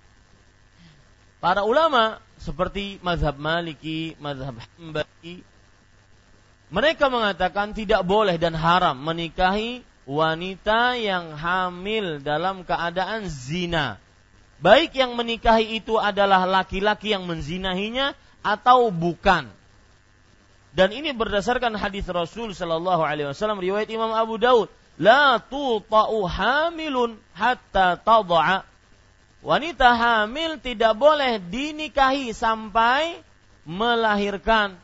para ulama seperti mazhab Maliki, mazhab Hambali, mereka mengatakan tidak boleh dan haram menikahi wanita yang hamil dalam keadaan zina. Baik yang menikahi itu adalah laki-laki yang menzinahinya atau bukan. Dan ini berdasarkan hadis Rasul Shallallahu Alaihi Wasallam riwayat Imam Abu Daud. La tuta'u hamilun hatta tad'a wanita hamil tidak boleh dinikahi sampai melahirkan.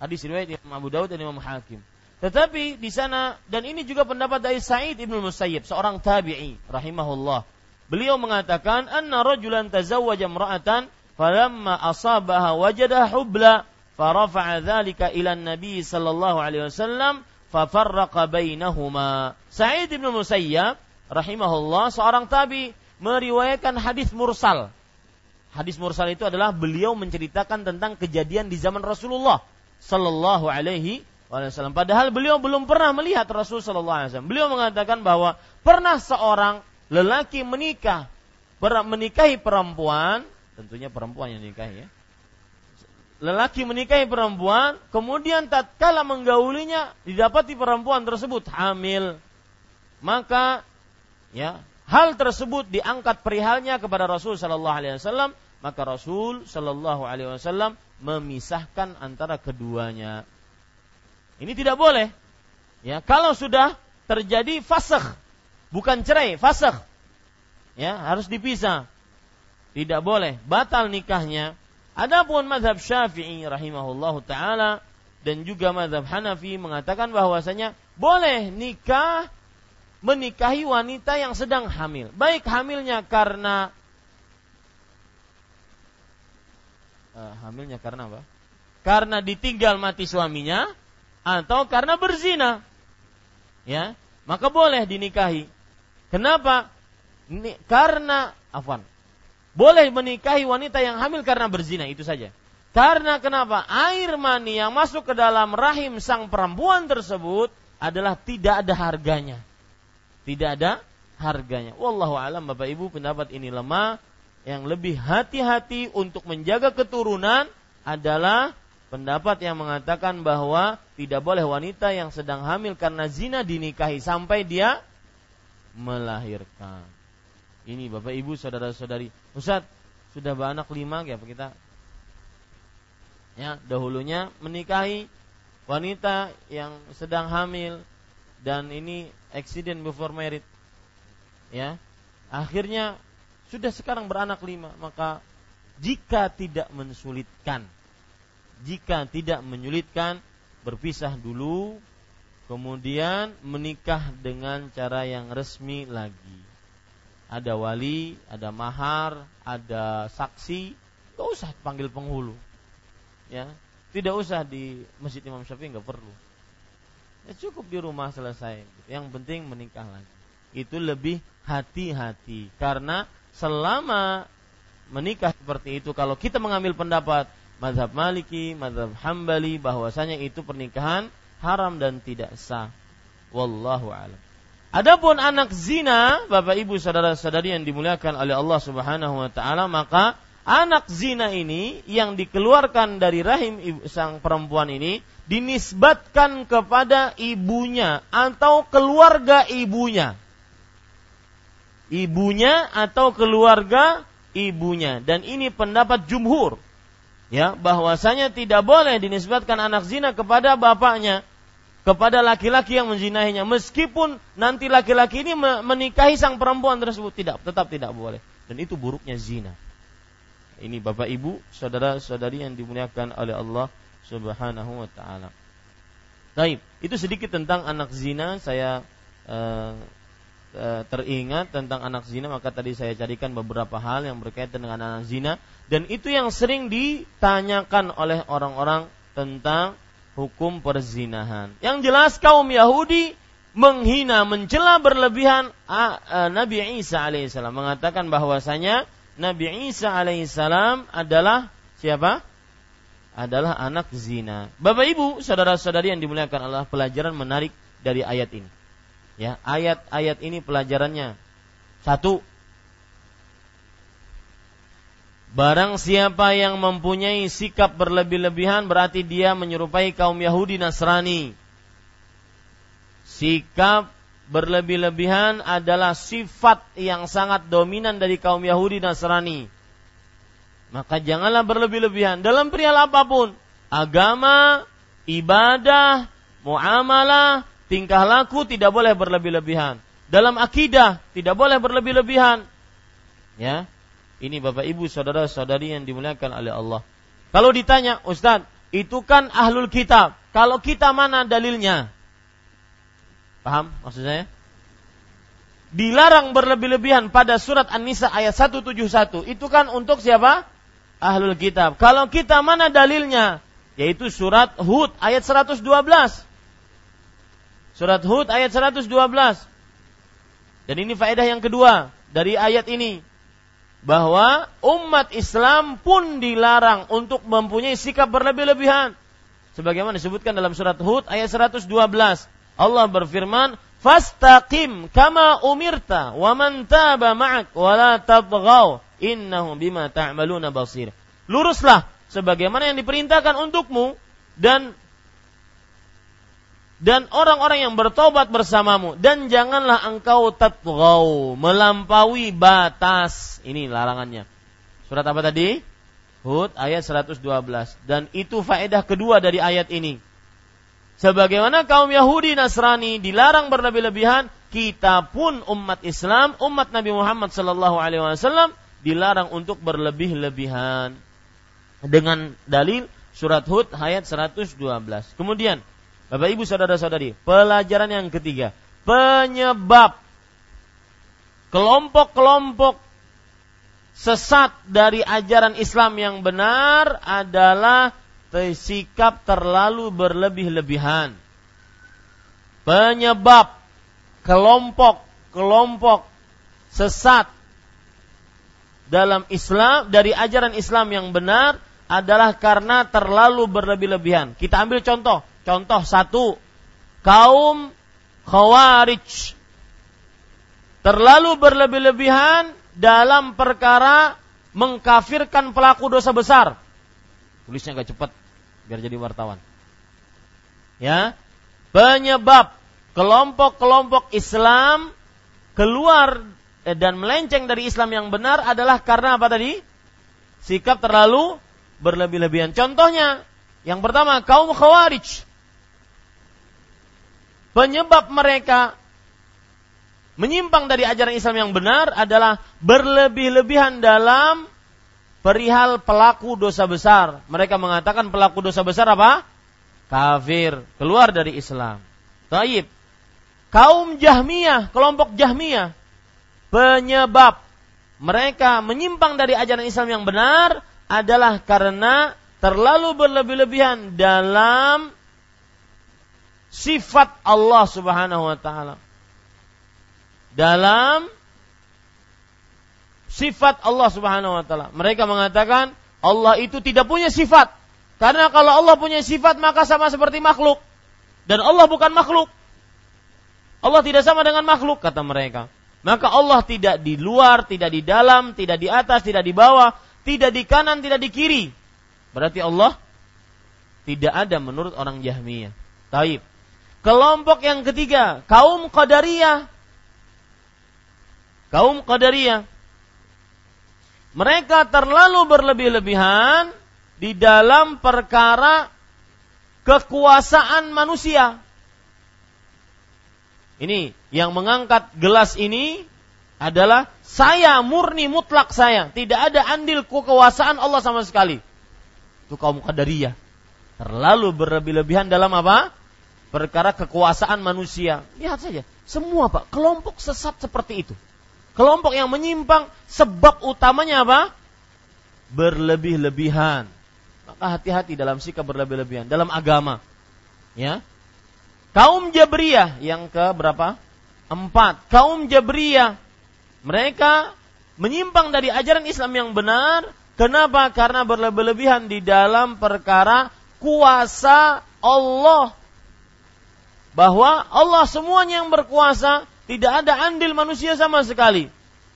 Hadis riwayat Imam Abu Daud dan Imam Hakim. Tetapi di sana dan ini juga pendapat dari Sa'id Ibnu Musayyib, seorang tabi'i rahimahullah. Beliau mengatakan anna rajulan tazawwaja imra'atan falamma asabaha wajada hubla farafa'a dzalika ila nabi sallallahu alaihi wasallam fafarraqa bainahuma. Sa'id Ibnu Musayyib rahimahullah seorang tabi meriwayatkan hadis mursal. Hadis mursal itu adalah beliau menceritakan tentang kejadian di zaman Rasulullah Sallallahu Alaihi Wasallam. Padahal beliau belum pernah melihat Rasul Sallallahu Alaihi Wasallam. Beliau mengatakan bahwa pernah seorang lelaki menikah, menikahi perempuan, tentunya perempuan yang nikahi ya. Lelaki menikahi perempuan, kemudian tatkala menggaulinya didapati perempuan tersebut hamil. Maka ya hal tersebut diangkat perihalnya kepada Rasul Shallallahu Alaihi Wasallam, maka Rasul Shallallahu Alaihi Wasallam memisahkan antara keduanya. Ini tidak boleh. Ya, kalau sudah terjadi fasakh, bukan cerai, fasakh, ya harus dipisah. Tidak boleh, batal nikahnya. Adapun madhab Syafi'i rahimahullah taala dan juga madhab Hanafi mengatakan bahwasanya boleh nikah menikahi wanita yang sedang hamil. Baik hamilnya karena uh, hamilnya karena apa? Karena ditinggal mati suaminya atau karena berzina. Ya, maka boleh dinikahi. Kenapa? Ini, karena afwan. Boleh menikahi wanita yang hamil karena berzina itu saja. Karena kenapa? Air mani yang masuk ke dalam rahim sang perempuan tersebut adalah tidak ada harganya tidak ada harganya. Wallahu alam Bapak Ibu pendapat ini lemah. Yang lebih hati-hati untuk menjaga keturunan adalah pendapat yang mengatakan bahwa tidak boleh wanita yang sedang hamil karena zina dinikahi sampai dia melahirkan. Ini Bapak Ibu saudara-saudari. Ustaz, sudah beranak lima ya kita? Ya, dahulunya menikahi wanita yang sedang hamil dan ini accident before married. Ya. Akhirnya sudah sekarang beranak lima, maka jika tidak mensulitkan jika tidak menyulitkan berpisah dulu kemudian menikah dengan cara yang resmi lagi ada wali ada mahar ada saksi gak usah panggil penghulu ya tidak usah di masjid Imam Syafi'i nggak perlu ya cukup di rumah selesai yang penting menikah lagi itu lebih hati-hati karena selama menikah seperti itu kalau kita mengambil pendapat mazhab Maliki, mazhab Hambali bahwasanya itu pernikahan haram dan tidak sah. Wallahu alam. Adapun anak zina, Bapak Ibu saudara-saudari yang dimuliakan oleh Allah Subhanahu wa taala, maka anak zina ini yang dikeluarkan dari rahim sang perempuan ini dinisbatkan kepada ibunya atau keluarga ibunya. Ibunya atau keluarga ibunya. Dan ini pendapat jumhur. Ya bahwasanya tidak boleh dinisbatkan anak zina kepada bapaknya kepada laki-laki yang menzinahinya. Meskipun nanti laki-laki ini menikahi sang perempuan tersebut. Tidak tetap tidak boleh. Dan itu buruknya zina. Ini Bapak Ibu saudara-saudari yang dimuliakan oleh Allah Subhanahu wa taala. Baik, itu sedikit tentang anak zina saya uh, uh, teringat tentang anak zina maka tadi saya carikan beberapa hal yang berkaitan dengan anak zina dan itu yang sering ditanyakan oleh orang-orang tentang hukum perzinahan. Yang jelas kaum Yahudi menghina, mencela berlebihan Nabi Isa alaihissalam mengatakan bahwasanya Nabi Isa alaihissalam adalah siapa? Adalah anak zina. Bapak Ibu, saudara-saudari yang dimuliakan Allah, pelajaran menarik dari ayat ini. Ya, ayat-ayat ini pelajarannya satu, Barang siapa yang mempunyai sikap berlebih-lebihan berarti dia menyerupai kaum Yahudi Nasrani. Sikap berlebih-lebihan adalah sifat yang sangat dominan dari kaum Yahudi Nasrani. Maka janganlah berlebih-lebihan dalam perihal apa pun. Agama, ibadah, muamalah, tingkah laku tidak boleh berlebih-lebihan. Dalam akidah tidak boleh berlebih-lebihan. Ya, ini Bapak Ibu saudara-saudari yang dimuliakan oleh Allah. Kalau ditanya, Ustadz, itu kan ahlul kitab. Kalau kita mana dalilnya? Paham maksud saya? Dilarang berlebih-lebihan pada surat An-Nisa ayat 171. Itu kan untuk siapa? Ahlul kitab. Kalau kita mana dalilnya? Yaitu surat Hud ayat 112. Surat Hud ayat 112. Dan ini faedah yang kedua dari ayat ini bahwa umat Islam pun dilarang untuk mempunyai sikap berlebih-lebihan. Sebagaimana disebutkan dalam surat Hud ayat 112. Allah berfirman, "Fastaqim kama umirta wa man taba ma'ak wa la tabghaw innahu bima ta'maluna basir." Luruslah sebagaimana yang diperintahkan untukmu dan dan orang-orang yang bertobat bersamamu. Dan janganlah engkau tatghaw melampaui batas. Ini larangannya. Surat apa tadi? Hud ayat 112 dan itu faedah kedua dari ayat ini. Sebagaimana kaum Yahudi Nasrani dilarang berlebih-lebihan kita pun umat Islam umat Nabi Muhammad sallallahu alaihi wasallam dilarang untuk berlebih-lebihan. Dengan dalil surat Hud ayat 112 kemudian Bapak Ibu saudara-saudari, pelajaran yang ketiga, penyebab kelompok-kelompok sesat dari ajaran Islam yang benar adalah sikap terlalu berlebih-lebihan. Penyebab kelompok-kelompok sesat dalam Islam dari ajaran Islam yang benar adalah karena terlalu berlebih-lebihan. Kita ambil contoh Contoh satu, kaum Khawarij terlalu berlebih-lebihan dalam perkara mengkafirkan pelaku dosa besar. Tulisnya agak cepat. biar jadi wartawan. Ya. Penyebab kelompok-kelompok Islam keluar dan melenceng dari Islam yang benar adalah karena apa tadi? Sikap terlalu berlebih-lebihan. Contohnya, yang pertama kaum Khawarij. Penyebab mereka menyimpang dari ajaran Islam yang benar adalah berlebih-lebihan dalam perihal pelaku dosa besar. Mereka mengatakan pelaku dosa besar apa? Kafir, keluar dari Islam. Taib. Kaum Jahmiyah, kelompok Jahmiyah, penyebab mereka menyimpang dari ajaran Islam yang benar adalah karena terlalu berlebih-lebihan dalam sifat Allah Subhanahu wa taala. Dalam sifat Allah Subhanahu wa taala. Mereka mengatakan Allah itu tidak punya sifat. Karena kalau Allah punya sifat maka sama seperti makhluk. Dan Allah bukan makhluk. Allah tidak sama dengan makhluk kata mereka. Maka Allah tidak di luar, tidak di dalam, tidak di atas, tidak di bawah, tidak di kanan, tidak di kiri. Berarti Allah tidak ada menurut orang Jahmiyah. Taib. Kelompok yang ketiga, kaum Qadariyah. Kaum Qadariyah. Mereka terlalu berlebih-lebihan di dalam perkara kekuasaan manusia. Ini yang mengangkat gelas ini adalah saya murni mutlak saya, tidak ada andil kekuasaan Allah sama sekali. Itu kaum Qadariyah. Terlalu berlebih-lebihan dalam apa? perkara kekuasaan manusia. Lihat saja, semua Pak, kelompok sesat seperti itu. Kelompok yang menyimpang sebab utamanya apa? Berlebih-lebihan. Maka hati-hati dalam sikap berlebih-lebihan dalam agama. Ya. Kaum Jabriyah yang ke berapa? Empat. Kaum Jabriyah mereka menyimpang dari ajaran Islam yang benar. Kenapa? Karena berlebih-lebihan di dalam perkara kuasa Allah bahwa Allah semuanya yang berkuasa, tidak ada andil manusia sama sekali.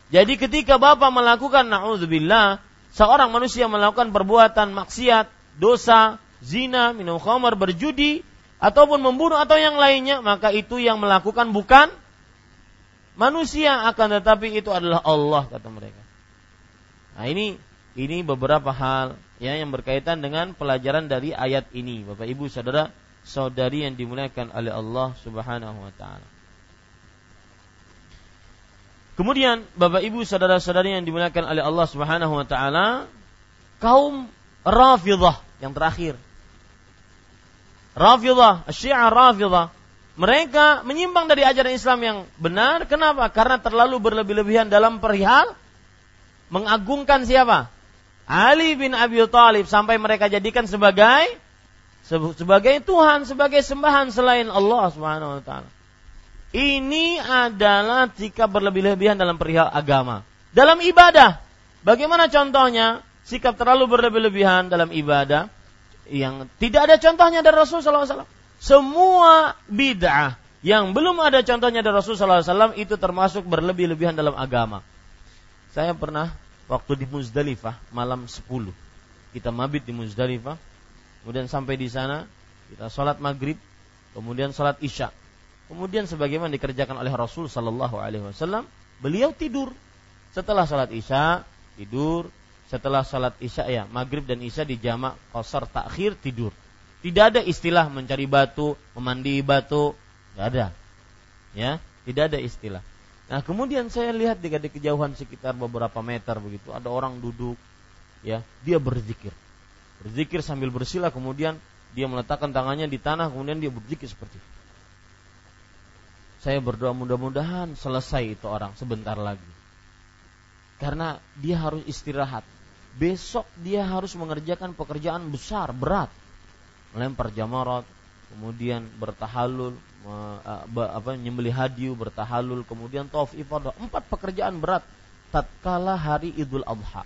Jadi ketika Bapak melakukan naudzubillah, seorang manusia melakukan perbuatan maksiat, dosa, zina, minum khamar, berjudi, ataupun membunuh atau yang lainnya, maka itu yang melakukan bukan manusia akan tetapi itu adalah Allah kata mereka. Nah, ini ini beberapa hal ya yang berkaitan dengan pelajaran dari ayat ini, Bapak Ibu Saudara saudari yang dimuliakan oleh Allah Subhanahu wa taala. Kemudian Bapak Ibu saudara-saudari yang dimuliakan oleh Allah Subhanahu wa taala, kaum Rafidhah yang terakhir. Rafidhah, Syiah Rafidhah, mereka menyimpang dari ajaran Islam yang benar. Kenapa? Karena terlalu berlebih-lebihan dalam perihal mengagungkan siapa? Ali bin Abi Thalib sampai mereka jadikan sebagai sebagai Tuhan, sebagai sembahan selain Allah Subhanahu wa taala. Ini adalah sikap berlebih-lebihan dalam perihal agama. Dalam ibadah, bagaimana contohnya? Sikap terlalu berlebih-lebihan dalam ibadah yang tidak ada contohnya dari Rasulullah SAW. Semua bid'ah yang belum ada contohnya dari Rasulullah SAW itu termasuk berlebih-lebihan dalam agama. Saya pernah waktu di Muzdalifah malam 10 kita mabit di Muzdalifah Kemudian sampai di sana kita sholat maghrib, kemudian sholat isya. Kemudian sebagaimana dikerjakan oleh Rasul Sallallahu Alaihi Wasallam, beliau tidur. Setelah sholat isya tidur, setelah sholat isya ya maghrib dan isya di jamak kosar takhir tidur. Tidak ada istilah mencari batu, memandi batu, tidak ada. Ya, tidak ada istilah. Nah kemudian saya lihat di kejauhan sekitar beberapa meter begitu ada orang duduk, ya dia berzikir berzikir sambil bersila kemudian dia meletakkan tangannya di tanah kemudian dia berzikir seperti itu. Saya berdoa mudah-mudahan selesai itu orang sebentar lagi. Karena dia harus istirahat. Besok dia harus mengerjakan pekerjaan besar, berat. Melempar jamarat, kemudian bertahalul, apa nyembeli hadiu, bertahalul, kemudian tawaf ifadah. Empat pekerjaan berat tatkala hari Idul Adha.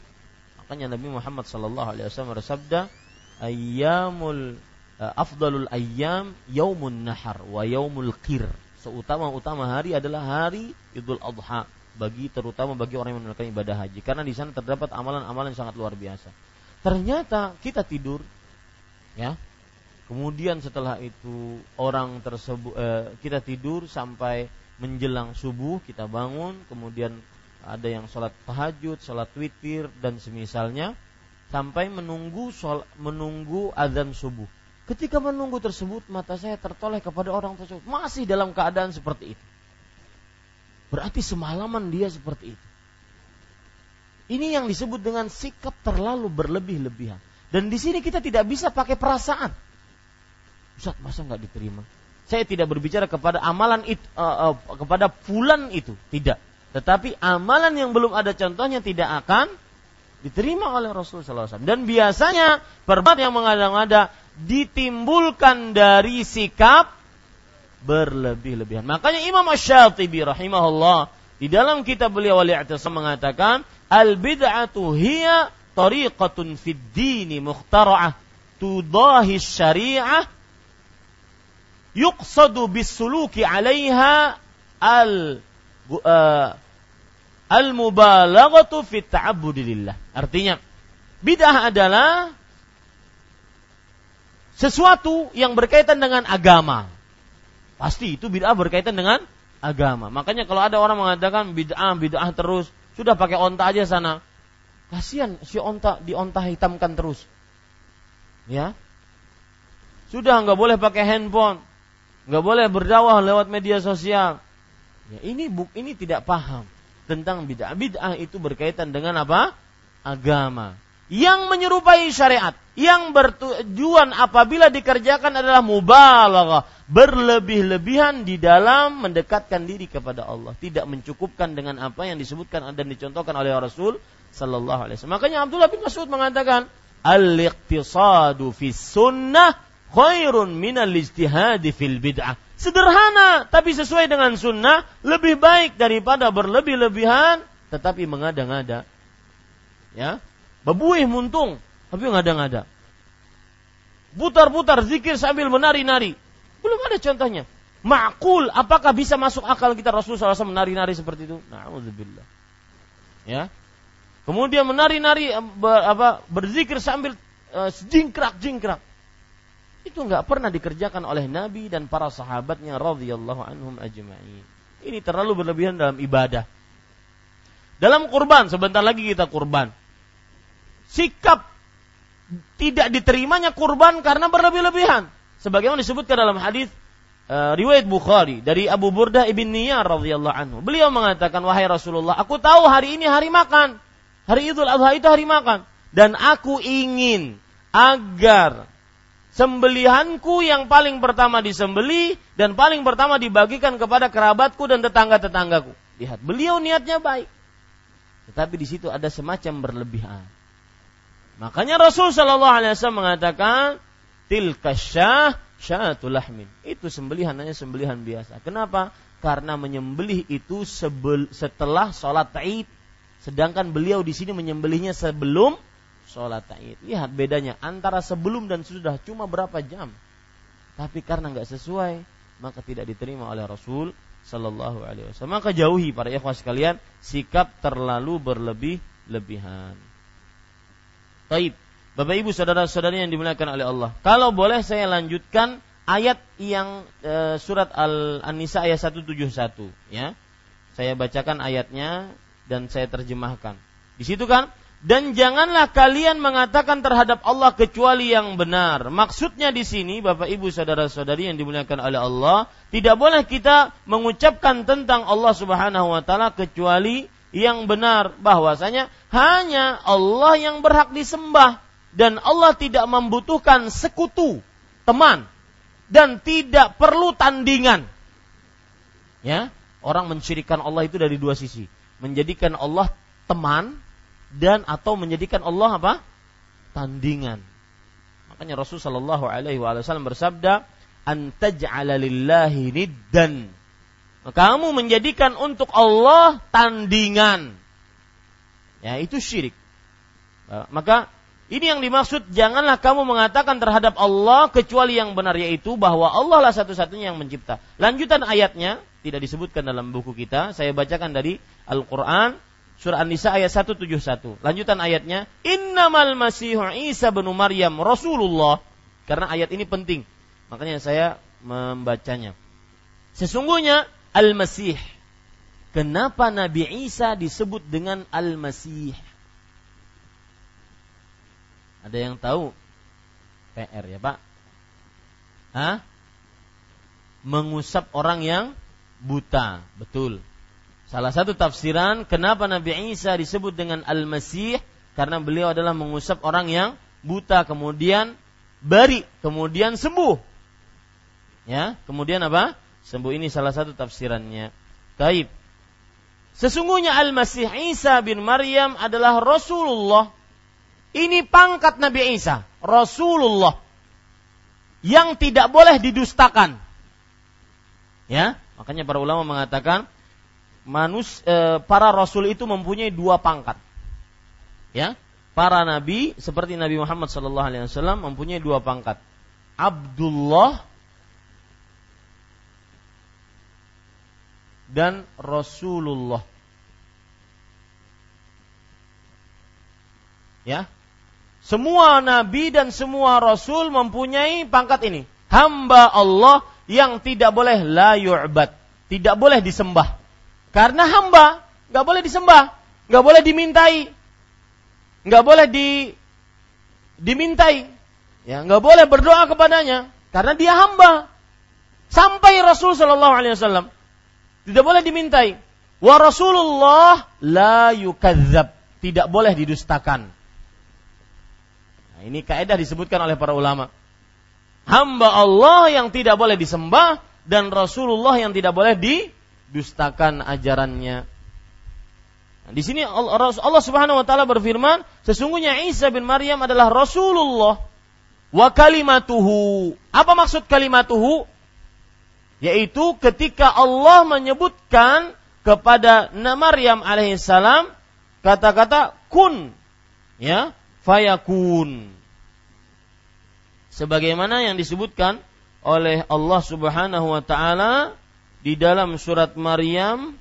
Makanya Nabi Muhammad sallallahu alaihi wasallam bersabda, "Ayyamul uh, afdalul ayyam yaumun nahar wa yaumul qir." Seutama-utama hari adalah hari Idul Adha bagi terutama bagi orang yang menunaikan ibadah haji karena di sana terdapat amalan-amalan yang sangat luar biasa. Ternyata kita tidur ya, Kemudian setelah itu orang tersebut eh, kita tidur sampai menjelang subuh kita bangun, kemudian ada yang sholat tahajud, sholat witir dan semisalnya sampai menunggu shol, menunggu azan subuh. Ketika menunggu tersebut mata saya tertoleh kepada orang tersebut masih dalam keadaan seperti itu. Berarti semalaman dia seperti itu. Ini yang disebut dengan sikap terlalu berlebih-lebihan. Dan di sini kita tidak bisa pakai perasaan Ustaz masa nggak diterima? Saya tidak berbicara kepada amalan itu, uh, uh, kepada fulan itu, tidak. Tetapi amalan yang belum ada contohnya tidak akan diterima oleh Rasulullah SAW. Dan biasanya perbuatan yang mengada-ngada ditimbulkan dari sikap berlebih-lebihan. Makanya Imam Ash-Shatibi rahimahullah di dalam kitab beliau wali mengatakan al bid'atu hiya tariqatun fid dini mukhtara'ah tudahi syari'ah yuqsadu bisuluki 'alaiha al uh, al mubalaghatu fi ta'abbudillah. Artinya bid'ah adalah sesuatu yang berkaitan dengan agama. Pasti itu bid'ah berkaitan dengan agama. Makanya kalau ada orang mengatakan bid'ah bid'ah terus, sudah pakai onta aja sana. Kasihan si onta di onta hitamkan terus. Ya. Sudah nggak boleh pakai handphone nggak boleh berdakwah lewat media sosial. Ya, ini buk ini tidak paham tentang bid'ah. Bid'ah itu berkaitan dengan apa? Agama. Yang menyerupai syariat, yang bertujuan apabila dikerjakan adalah mubalaghah, berlebih-lebihan di dalam mendekatkan diri kepada Allah, tidak mencukupkan dengan apa yang disebutkan dan dicontohkan oleh Rasul sallallahu alaihi wasallam. Makanya Abdullah bin Mas'ud mengatakan, "Al-iqtisadu fi sunnah khairun minal ijtihadi fil bid'ah. Sederhana tapi sesuai dengan sunnah lebih baik daripada berlebih-lebihan tetapi mengada-ngada. Ya, bebuih muntung tapi mengada-ngada. Putar-putar zikir sambil menari-nari. Belum ada contohnya. Ma'kul, apakah bisa masuk akal kita Rasulullah SAW menari-nari seperti itu? Na'udzubillah. Ya. Kemudian menari-nari ber, apa berzikir sambil uh, jingkrak-jingkrak itu nggak pernah dikerjakan oleh Nabi dan para sahabatnya radhiyallahu anhum ajma'in. Ini terlalu berlebihan dalam ibadah. Dalam kurban, sebentar lagi kita kurban. Sikap tidak diterimanya kurban karena berlebih-lebihan. Sebagaimana disebutkan dalam hadis uh, riwayat Bukhari dari Abu Burdah ibn Niyar radhiyallahu anhu. Beliau mengatakan, "Wahai Rasulullah, aku tahu hari ini hari makan. Hari Idul Adha itu hari makan dan aku ingin agar sembelihanku yang paling pertama disembeli dan paling pertama dibagikan kepada kerabatku dan tetangga-tetanggaku. Lihat, beliau niatnya baik. Tetapi di situ ada semacam berlebihan. Makanya Rasul Shallallahu Alaihi Wasallam mengatakan, tilka syah syatul lahmin. Itu sembelihan hanya sembelihan biasa. Kenapa? Karena menyembelih itu sebel, setelah sholat Taib. Sedangkan beliau di sini menyembelihnya sebelum sholat taid. Lihat bedanya antara sebelum dan sudah cuma berapa jam. Tapi karena nggak sesuai, maka tidak diterima oleh Rasul Sallallahu Alaihi Wasallam. Maka jauhi para ikhwah sekalian sikap terlalu berlebih-lebihan. Taib. Bapak Ibu saudara-saudari yang dimuliakan oleh Allah. Kalau boleh saya lanjutkan ayat yang e, surat Al-An-Nisa ayat 171 ya. Saya bacakan ayatnya dan saya terjemahkan. Di situ kan dan janganlah kalian mengatakan terhadap Allah kecuali yang benar. Maksudnya di sini Bapak Ibu saudara-saudari yang dimuliakan oleh Allah, tidak boleh kita mengucapkan tentang Allah Subhanahu wa taala kecuali yang benar bahwasanya hanya Allah yang berhak disembah dan Allah tidak membutuhkan sekutu, teman dan tidak perlu tandingan. Ya, orang mensyirikan Allah itu dari dua sisi. Menjadikan Allah teman dan atau menjadikan Allah apa? tandingan. Makanya Rasul sallallahu alaihi wasallam bersabda, "Antaj'ala lillahi niddan." Kamu menjadikan untuk Allah tandingan. Ya, itu syirik. Maka ini yang dimaksud janganlah kamu mengatakan terhadap Allah kecuali yang benar yaitu bahwa Allah lah satu-satunya yang mencipta. Lanjutan ayatnya tidak disebutkan dalam buku kita, saya bacakan dari Al-Qur'an Surah An-Nisa ayat 171. Lanjutan ayatnya, "Innamal Masihu Isa bin Maryam Rasulullah." karena ayat ini penting. Makanya saya membacanya. Sesungguhnya Al-Masih. Kenapa Nabi Isa disebut dengan Al-Masih? Ada yang tahu? PR ya Pak? Hah? Mengusap orang yang buta. Betul. Salah satu tafsiran kenapa Nabi Isa disebut dengan Al-Masih karena beliau adalah mengusap orang yang buta kemudian bari kemudian sembuh. Ya, kemudian apa? Sembuh ini salah satu tafsirannya. Taib. Sesungguhnya Al-Masih Isa bin Maryam adalah Rasulullah. Ini pangkat Nabi Isa, Rasulullah. Yang tidak boleh didustakan. Ya, makanya para ulama mengatakan manus e, para rasul itu mempunyai dua pangkat. Ya, para nabi seperti Nabi Muhammad wasallam mempunyai dua pangkat. Abdullah dan Rasulullah. Ya. Semua nabi dan semua rasul mempunyai pangkat ini. Hamba Allah yang tidak boleh la yu'bad, tidak boleh disembah. Karena hamba nggak boleh disembah, nggak boleh dimintai, nggak boleh di dimintai, ya nggak boleh berdoa kepadanya karena dia hamba. Sampai Rasul Shallallahu Alaihi Wasallam tidak boleh dimintai. Wa Rasulullah la yukadzab, tidak boleh didustakan. Nah, ini kaidah disebutkan oleh para ulama. Hamba Allah yang tidak boleh disembah dan Rasulullah yang tidak boleh di dustakan ajarannya. Nah, di sini Allah Subhanahu wa taala berfirman, sesungguhnya Isa bin Maryam adalah Rasulullah wa kalimatuhu. Apa maksud kalimatuhu? Yaitu ketika Allah menyebutkan kepada Maryam alaihissalam kata-kata kun ya fayakun. Sebagaimana yang disebutkan oleh Allah Subhanahu wa taala di dalam surat Maryam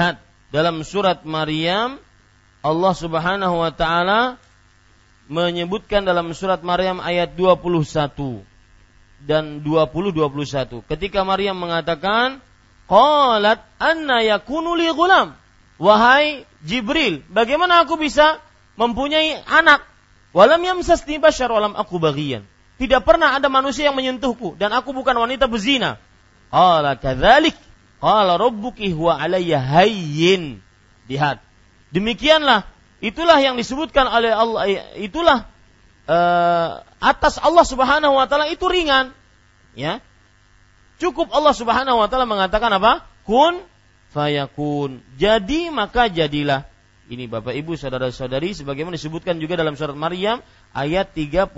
Lihat dalam surat Maryam Allah Subhanahu wa taala menyebutkan dalam surat Maryam ayat 21 dan 20 21. Ketika Maryam mengatakan, "Qalat anna yakunu li gulam?" Wahai Jibril, bagaimana aku bisa mempunyai anak? Walam yamsasni bashar walam aku bagian. Tidak pernah ada manusia yang menyentuhku dan aku bukan wanita berzina. Qala kadzalik qala rabbuki huwa alayya hayyin. Lihat. Demikianlah itulah yang disebutkan oleh Allah itulah uh, atas Allah Subhanahu wa taala itu ringan. Ya. Cukup Allah Subhanahu wa taala mengatakan apa? Kun fayakun. Jadi maka jadilah. Ini Bapak Ibu saudara-saudari sebagaimana disebutkan juga dalam surat Maryam ayat 35.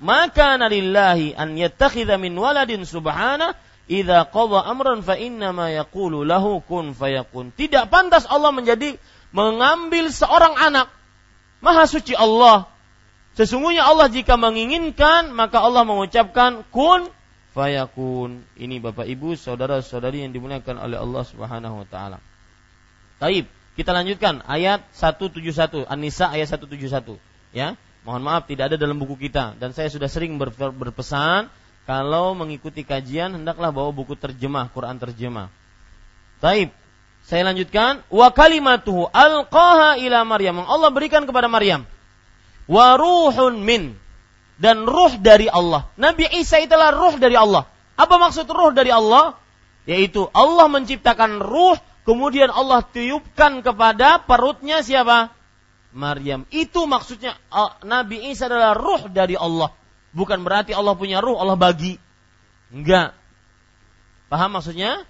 Maka nalillahi an yattakhidha min waladin subhana idza qadha amran fa inna ma yaqulu lahu kun fayakun. Tidak pantas Allah menjadi mengambil seorang anak. Maha suci Allah Sesungguhnya Allah jika menginginkan maka Allah mengucapkan kun fayakun. Ini Bapak Ibu, saudara-saudari yang dimuliakan oleh Allah Subhanahu wa taala. Taib, kita lanjutkan ayat 171, An-Nisa ayat 171, ya. Mohon maaf tidak ada dalam buku kita dan saya sudah sering berpesan kalau mengikuti kajian hendaklah bawa buku terjemah Quran terjemah. Taib. Saya lanjutkan wa kalimatuhu alqaha ila Maryam. Allah berikan kepada Maryam waruhun min dan ruh dari Allah. Nabi Isa itulah ruh dari Allah. Apa maksud ruh dari Allah? Yaitu Allah menciptakan ruh, kemudian Allah tiupkan kepada perutnya siapa? Maryam. Itu maksudnya Nabi Isa adalah ruh dari Allah. Bukan berarti Allah punya ruh, Allah bagi. Enggak. Paham maksudnya?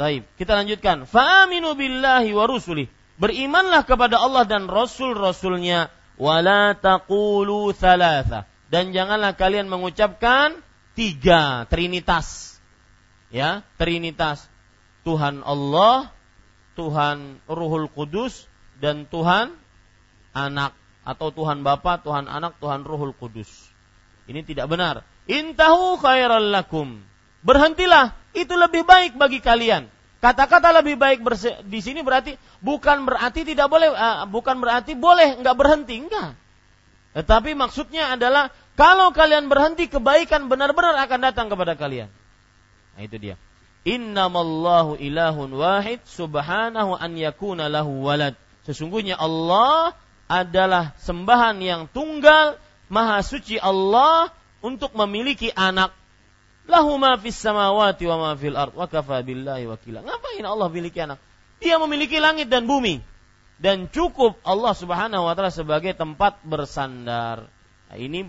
Taib. Kita lanjutkan. Fa'aminu billahi wa rusuli. Berimanlah kepada Allah dan rasul-rasulnya wala taqulu thalatha dan janganlah kalian mengucapkan tiga trinitas ya trinitas Tuhan Allah Tuhan Ruhul Kudus dan Tuhan anak atau Tuhan Bapa Tuhan anak Tuhan Ruhul Kudus Ini tidak benar. Intahu khairal lakum. Berhentilah, itu lebih baik bagi kalian. Kata-kata lebih baik di sini berarti bukan berarti tidak boleh, uh, bukan berarti boleh nggak berhenti, enggak. Tetapi maksudnya adalah kalau kalian berhenti kebaikan benar-benar akan datang kepada kalian. Nah itu dia. Innamallahu ilahun wahid subhanahu an yakuna lahu walad. Sesungguhnya Allah adalah sembahan yang tunggal, maha suci Allah untuk memiliki anak. Lahu ma fis samawati wa ma fil ard wa kafa billahi wakila. Ngapain Allah memiliki anak? Dia memiliki langit dan bumi dan cukup Allah Subhanahu wa taala sebagai tempat bersandar. Nah, ini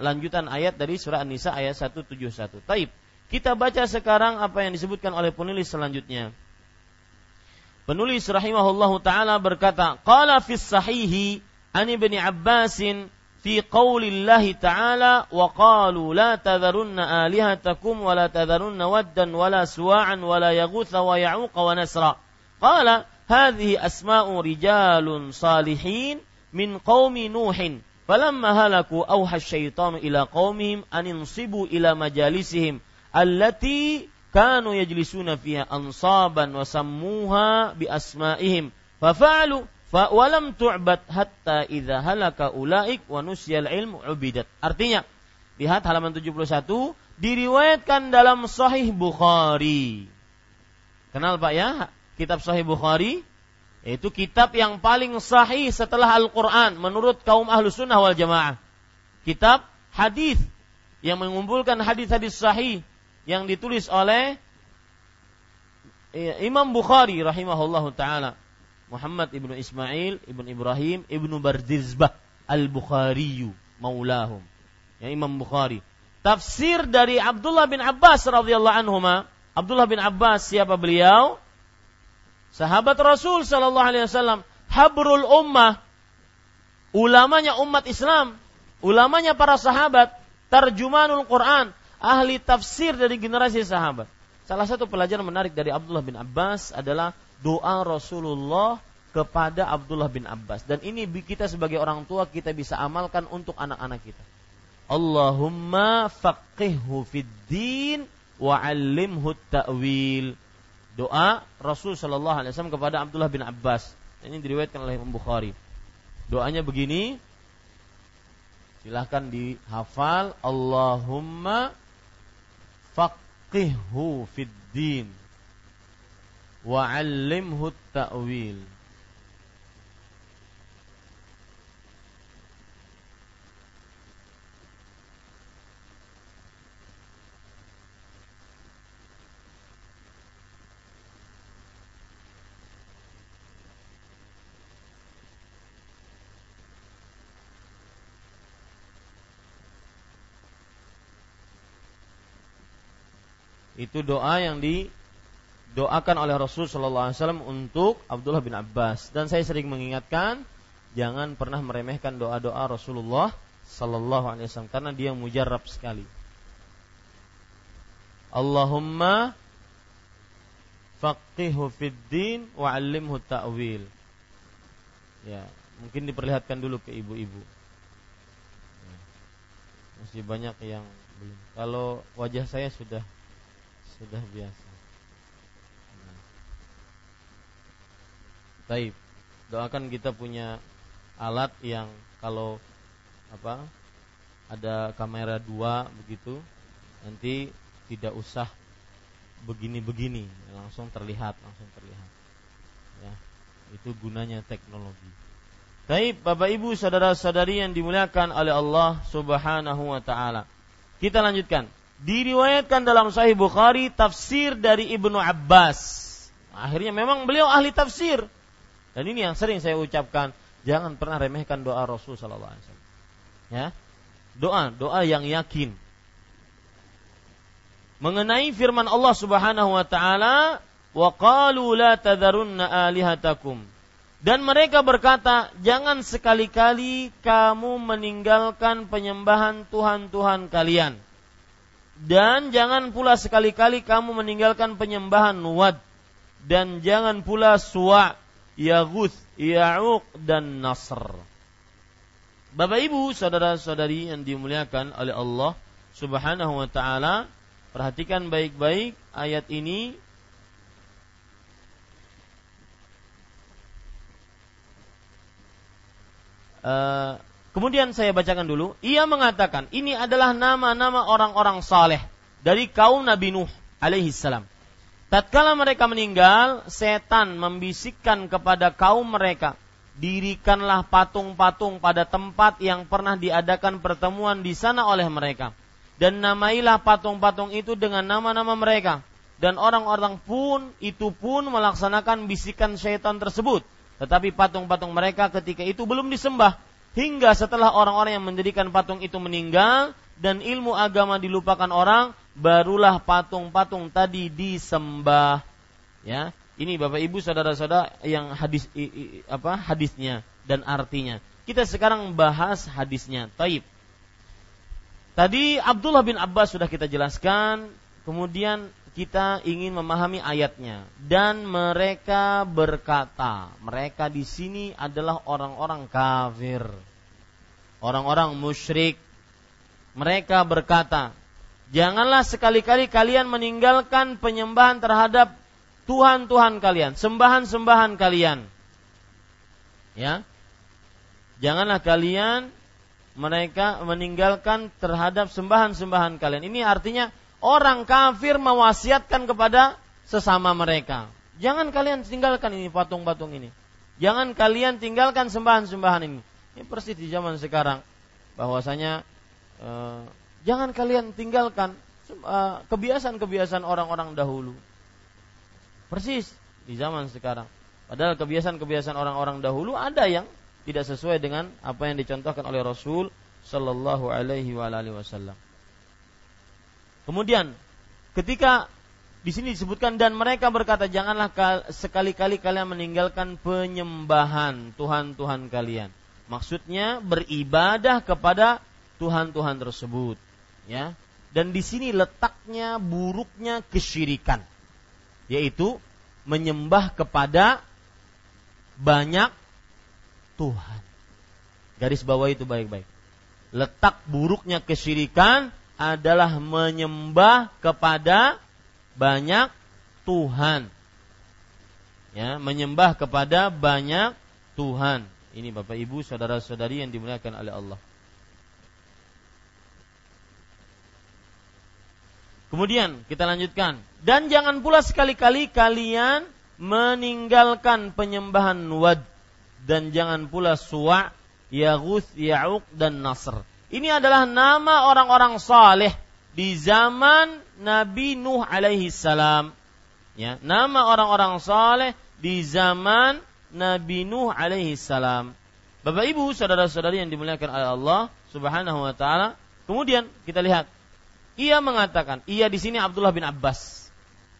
lanjutan ayat dari surah An-Nisa ayat 171. Taib. Kita baca sekarang apa yang disebutkan oleh penulis selanjutnya. Penulis rahimahullahu taala berkata, qala fis sahihi an ibni Abbasin fi qaulillahi ta'ala wa qalu la tadharunna alihatakum wa la tadharunna waddan wa la suwa'an wa la yaghutha wa ya'uqa wa nasra. Qala hadhihi asma'u rijalun salihin min qaumi nuhin falamma halaku awha asyaitanu ila qaumihim an insibu ila majalisihim allati kanu yajlisuna fa walam tu'bad hatta idza halaka ulaik wa nusyal ilmu ubidat. Artinya, lihat halaman 71 diriwayatkan dalam Sahih Bukhari. Kenal Pak ya? Kitab Sahih Bukhari itu kitab yang paling sahih setelah Al-Quran menurut kaum ahlu sunnah wal jamaah. Kitab hadis yang mengumpulkan hadis-hadis sahih yang ditulis oleh eh, Imam Bukhari rahimahullah taala Muhammad ibnu Ismail ibnu Ibrahim ibnu Bardizbah al Bukhari maulahum. Ya Imam Bukhari. Tafsir dari Abdullah bin Abbas radhiyallahu anhuma. Abdullah bin Abbas siapa beliau? Sahabat Rasul sallallahu alaihi wasallam. Habrul ummah. Ulamanya umat Islam. Ulamanya para sahabat. Tarjumanul Quran. Ahli tafsir dari generasi sahabat. Salah satu pelajaran menarik dari Abdullah bin Abbas adalah doa Rasulullah kepada Abdullah bin Abbas dan ini kita sebagai orang tua kita bisa amalkan untuk anak-anak kita. Allahumma faqihhu fid din wa 'allimhu ta'wil. Doa Rasul sallallahu alaihi wasallam kepada Abdullah bin Abbas. Ini diriwayatkan oleh Imam Bukhari. Doanya begini, silahkan dihafal Allahumma faqihhu fid din wa 'allimhu ta'wil. Itu doa yang didoakan oleh Rasul Shallallahu Alaihi Wasallam untuk Abdullah bin Abbas. Dan saya sering mengingatkan, jangan pernah meremehkan doa-doa Rasulullah Sallallahu Alaihi Wasallam karena dia mujarab sekali. Allahumma faqihu fid din wa 'allimhu ta'wil. Ya, mungkin diperlihatkan dulu ke ibu-ibu. Ya, masih banyak yang belum. Kalau wajah saya sudah sudah biasa. Taib. Doakan kita punya alat yang kalau apa ada kamera dua begitu nanti tidak usah begini-begini langsung terlihat langsung terlihat ya itu gunanya teknologi Taib Bapak Ibu saudara-saudari yang dimuliakan oleh Allah Subhanahu wa taala kita lanjutkan diriwayatkan dalam Sahih Bukhari tafsir dari Ibnu Abbas. Akhirnya memang beliau ahli tafsir. Dan ini yang sering saya ucapkan, jangan pernah remehkan doa Rasul sallallahu alaihi wasallam. Ya. Doa, doa yang yakin. Mengenai firman Allah Subhanahu wa taala, "Wa qalu la tadharunna alihatakum." Dan mereka berkata, "Jangan sekali-kali kamu meninggalkan penyembahan tuhan-tuhan kalian." Dan jangan pula sekali-kali kamu meninggalkan penyembahan Wad dan jangan pula Suwa, Yaguth, Ya'uq dan Nasr. Bapak Ibu, saudara-saudari yang dimuliakan oleh Allah Subhanahu wa taala, perhatikan baik-baik ayat ini Uh, kemudian saya bacakan dulu. Ia mengatakan, ini adalah nama-nama orang-orang saleh dari kaum Nabi Nuh alaihi salam. Tatkala mereka meninggal, setan membisikkan kepada kaum mereka, dirikanlah patung-patung pada tempat yang pernah diadakan pertemuan di sana oleh mereka. Dan namailah patung-patung itu dengan nama-nama mereka. Dan orang-orang pun itu pun melaksanakan bisikan syaitan tersebut. Tetapi patung-patung mereka ketika itu belum disembah. Hingga setelah orang-orang yang mendirikan patung itu meninggal dan ilmu agama dilupakan orang, barulah patung-patung tadi disembah. Ya, ini Bapak Ibu saudara-saudara yang hadis apa hadisnya dan artinya. Kita sekarang bahas hadisnya. Taib. Tadi Abdullah bin Abbas sudah kita jelaskan, kemudian kita ingin memahami ayatnya dan mereka berkata, mereka di sini adalah orang-orang kafir. Orang-orang musyrik. Mereka berkata, Janganlah sekali-kali kalian meninggalkan penyembahan terhadap Tuhan-Tuhan kalian, sembahan-sembahan kalian. Ya. Janganlah kalian mereka meninggalkan terhadap sembahan-sembahan kalian. Ini artinya orang kafir mewasiatkan kepada sesama mereka. Jangan kalian tinggalkan ini patung-patung ini. Jangan kalian tinggalkan sembahan-sembahan ini. Ini persis di zaman sekarang bahwasanya eh, Jangan kalian tinggalkan uh, kebiasaan-kebiasaan orang-orang dahulu. Persis di zaman sekarang. Padahal kebiasaan-kebiasaan orang-orang dahulu ada yang tidak sesuai dengan apa yang dicontohkan oleh Rasul Shallallahu Alaihi Wasallam. Kemudian ketika di sini disebutkan dan mereka berkata janganlah sekali-kali kalian meninggalkan penyembahan Tuhan-Tuhan kalian. Maksudnya beribadah kepada Tuhan-Tuhan tersebut ya. Dan di sini letaknya buruknya kesyirikan. Yaitu menyembah kepada banyak Tuhan. Garis bawah itu baik-baik. Letak buruknya kesyirikan adalah menyembah kepada banyak Tuhan. Ya menyembah kepada banyak Tuhan. Ini Bapak Ibu saudara-saudari yang dimuliakan oleh Allah Kemudian kita lanjutkan. Dan jangan pula sekali-kali kalian meninggalkan penyembahan wad dan jangan pula suwa, yaghus, ya'uq dan nasr. Ini adalah nama orang-orang saleh di zaman Nabi Nuh alaihi salam. Ya, nama orang-orang saleh di zaman Nabi Nuh alaihi salam. Bapak Ibu, saudara-saudari yang dimuliakan oleh Allah Subhanahu wa taala. Kemudian kita lihat ia mengatakan, ia di sini Abdullah bin Abbas.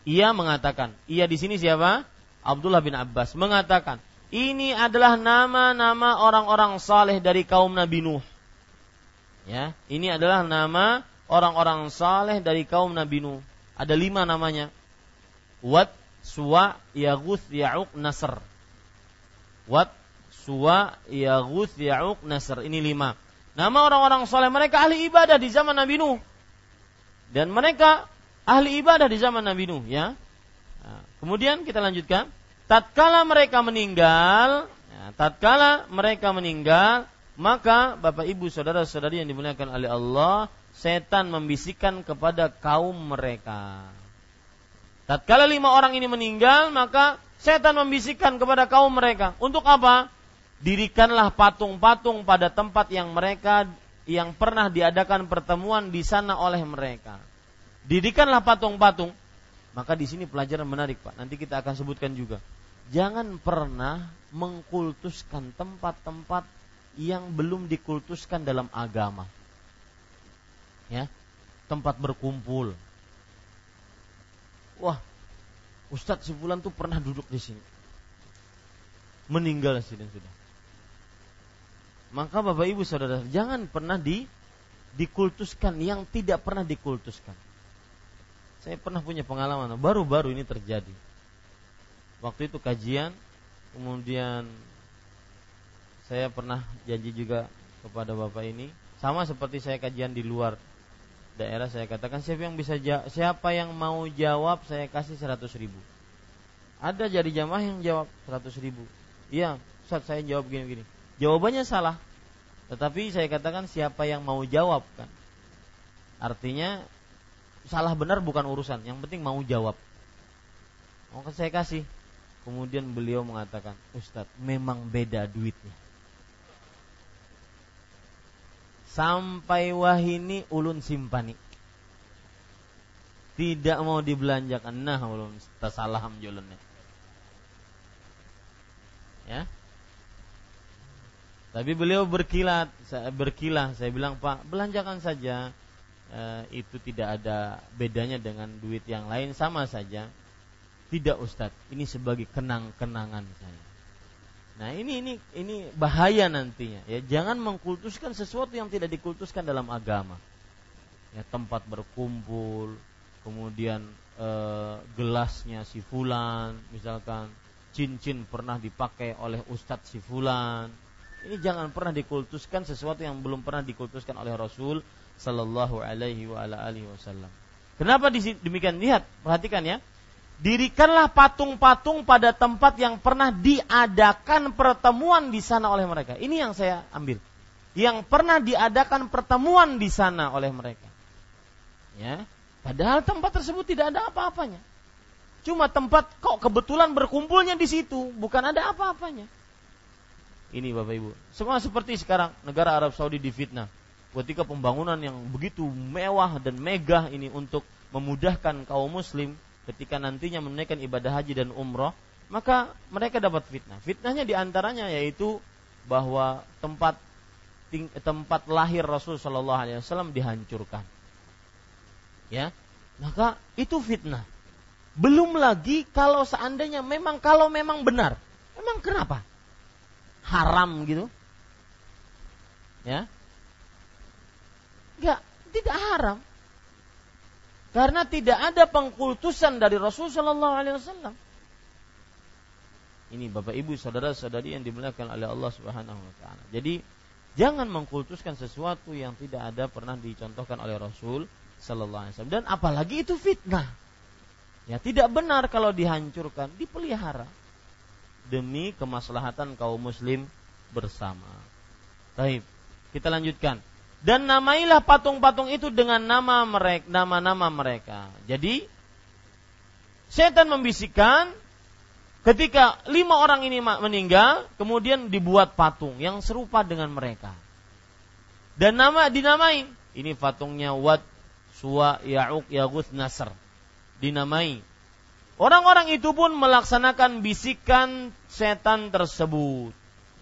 Ia mengatakan, ia di sini siapa? Abdullah bin Abbas mengatakan, ini adalah nama-nama orang-orang saleh dari kaum Nabi Nuh. Ya, ini adalah nama orang-orang saleh dari kaum Nabi Nuh. Ada lima namanya. Wat, Suwa, Yaguth, Ya'uq, Nasr. Wat, Suwa, Yaguth, Ya'uq, Nasr. Ini lima. Nama orang-orang saleh mereka ahli ibadah di zaman Nabi Nuh dan mereka ahli ibadah di zaman Nabi Nuh ya. Nah, kemudian kita lanjutkan, tatkala mereka meninggal, ya, tatkala mereka meninggal, maka Bapak Ibu saudara-saudari yang dimuliakan oleh Allah, setan membisikkan kepada kaum mereka. Tatkala lima orang ini meninggal, maka setan membisikkan kepada kaum mereka. Untuk apa? Dirikanlah patung-patung pada tempat yang mereka yang pernah diadakan pertemuan di sana oleh mereka. Didikanlah patung-patung. Maka di sini pelajaran menarik Pak. Nanti kita akan sebutkan juga. Jangan pernah mengkultuskan tempat-tempat yang belum dikultuskan dalam agama. Ya, tempat berkumpul. Wah, Ustadz Sifulan tuh pernah duduk di sini. Meninggal sih dan sudah maka Bapak Ibu Saudara, jangan pernah di dikultuskan yang tidak pernah dikultuskan. Saya pernah punya pengalaman, baru-baru ini terjadi. Waktu itu kajian, kemudian saya pernah janji juga kepada Bapak ini sama seperti saya kajian di luar daerah saya katakan siapa yang bisa siapa yang mau jawab saya kasih 100 ribu ada jadi jamaah yang jawab 100 ribu iya Ustaz saya jawab gini-gini jawabannya salah. Tetapi saya katakan siapa yang mau jawab kan? Artinya salah benar bukan urusan. Yang penting mau jawab. Maka saya kasih. Kemudian beliau mengatakan Ustadz memang beda duitnya. Sampai wahini ulun simpani. Tidak mau dibelanjakan. Nah ulun tasalaham julunnya ya tapi beliau berkilat berkilah. Saya bilang pak belanjakan saja. E, itu tidak ada bedanya dengan duit yang lain. Sama saja. Tidak Ustadz. Ini sebagai kenang-kenangan saya. Nah ini ini ini bahaya nantinya. Ya jangan mengkultuskan sesuatu yang tidak dikultuskan dalam agama. Ya tempat berkumpul kemudian e, gelasnya si fulan misalkan cincin pernah dipakai oleh ustadz si fulan. Ini jangan pernah dikultuskan sesuatu yang belum pernah dikultuskan oleh Rasul sallallahu alaihi wa ala alihi wasallam. Kenapa demikian? Lihat, perhatikan ya. Dirikanlah patung-patung pada tempat yang pernah diadakan pertemuan di sana oleh mereka. Ini yang saya ambil. Yang pernah diadakan pertemuan di sana oleh mereka. Ya. Padahal tempat tersebut tidak ada apa-apanya. Cuma tempat kok kebetulan berkumpulnya di situ, bukan ada apa-apanya. Ini Bapak Ibu. Semua seperti sekarang negara Arab Saudi difitnah. Ketika pembangunan yang begitu mewah dan megah ini untuk memudahkan kaum muslim ketika nantinya menunaikan ibadah haji dan umroh, maka mereka dapat fitnah. Fitnahnya di antaranya yaitu bahwa tempat tempat lahir Rasul Shallallahu Alaihi Wasallam dihancurkan. Ya, maka itu fitnah. Belum lagi kalau seandainya memang kalau memang benar. Memang kenapa? Haram gitu. Ya. Enggak, tidak haram. Karena tidak ada pengkultusan dari Rasul Shallallahu Alaihi Wasallam. Ini Bapak Ibu saudara-saudari yang dimuliakan oleh Allah Subhanahu Wa Taala. Jadi jangan mengkultuskan sesuatu yang tidak ada pernah dicontohkan oleh Rasul Shallallahu Alaihi Wasallam dan apalagi itu fitnah. Ya, tidak benar kalau dihancurkan, dipelihara demi kemaslahatan kaum muslim bersama. Baik, kita lanjutkan. Dan namailah patung-patung itu dengan nama mereka, nama-nama mereka. Jadi setan membisikkan ketika lima orang ini meninggal, kemudian dibuat patung yang serupa dengan mereka. Dan nama dinamai, ini patungnya Wad, Suwa, Ya'uk, Yaguth, Nasr dinamai. Orang-orang itu pun melaksanakan bisikan setan tersebut.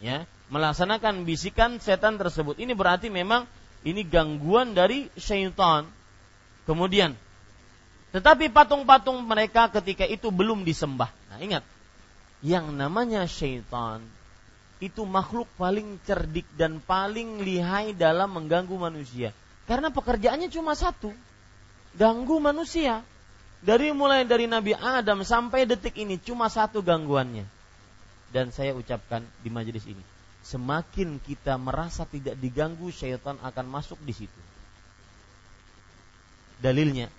Ya, melaksanakan bisikan setan tersebut. Ini berarti memang ini gangguan dari syaitan. Kemudian, tetapi patung-patung mereka ketika itu belum disembah. Nah, ingat, yang namanya syaitan itu makhluk paling cerdik dan paling lihai dalam mengganggu manusia. Karena pekerjaannya cuma satu, ganggu manusia. Dari mulai dari Nabi Adam sampai detik ini cuma satu gangguannya. Dan saya ucapkan di majelis ini, semakin kita merasa tidak diganggu, syaitan akan masuk di situ. Dalilnya,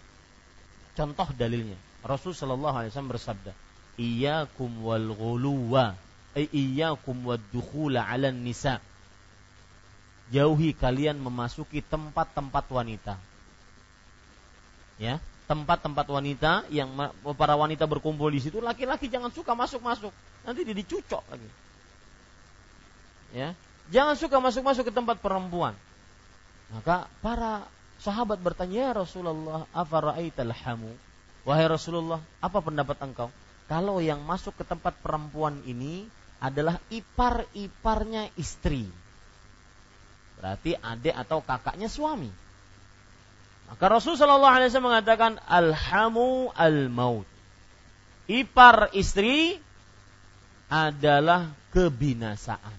contoh dalilnya, Rasul Shallallahu Alaihi Wasallam bersabda, "Iyakum wal ghuluwa, iyakum wad dukhula 'alan nisa." Jauhi kalian memasuki tempat-tempat wanita. Ya, tempat-tempat wanita yang para wanita berkumpul di situ laki-laki jangan suka masuk-masuk. Nanti dia dicucok lagi. Ya. Jangan suka masuk-masuk ke tempat perempuan. Maka para sahabat bertanya ya Rasulullah afara'aital hamu? Wahai Rasulullah apa pendapat engkau? Kalau yang masuk ke tempat perempuan ini adalah ipar-iparnya istri. Berarti adik atau kakaknya suami maka Rasul Shallallahu Alaihi Wasallam mengatakan alhamu al maut. Ipar istri adalah kebinasaan.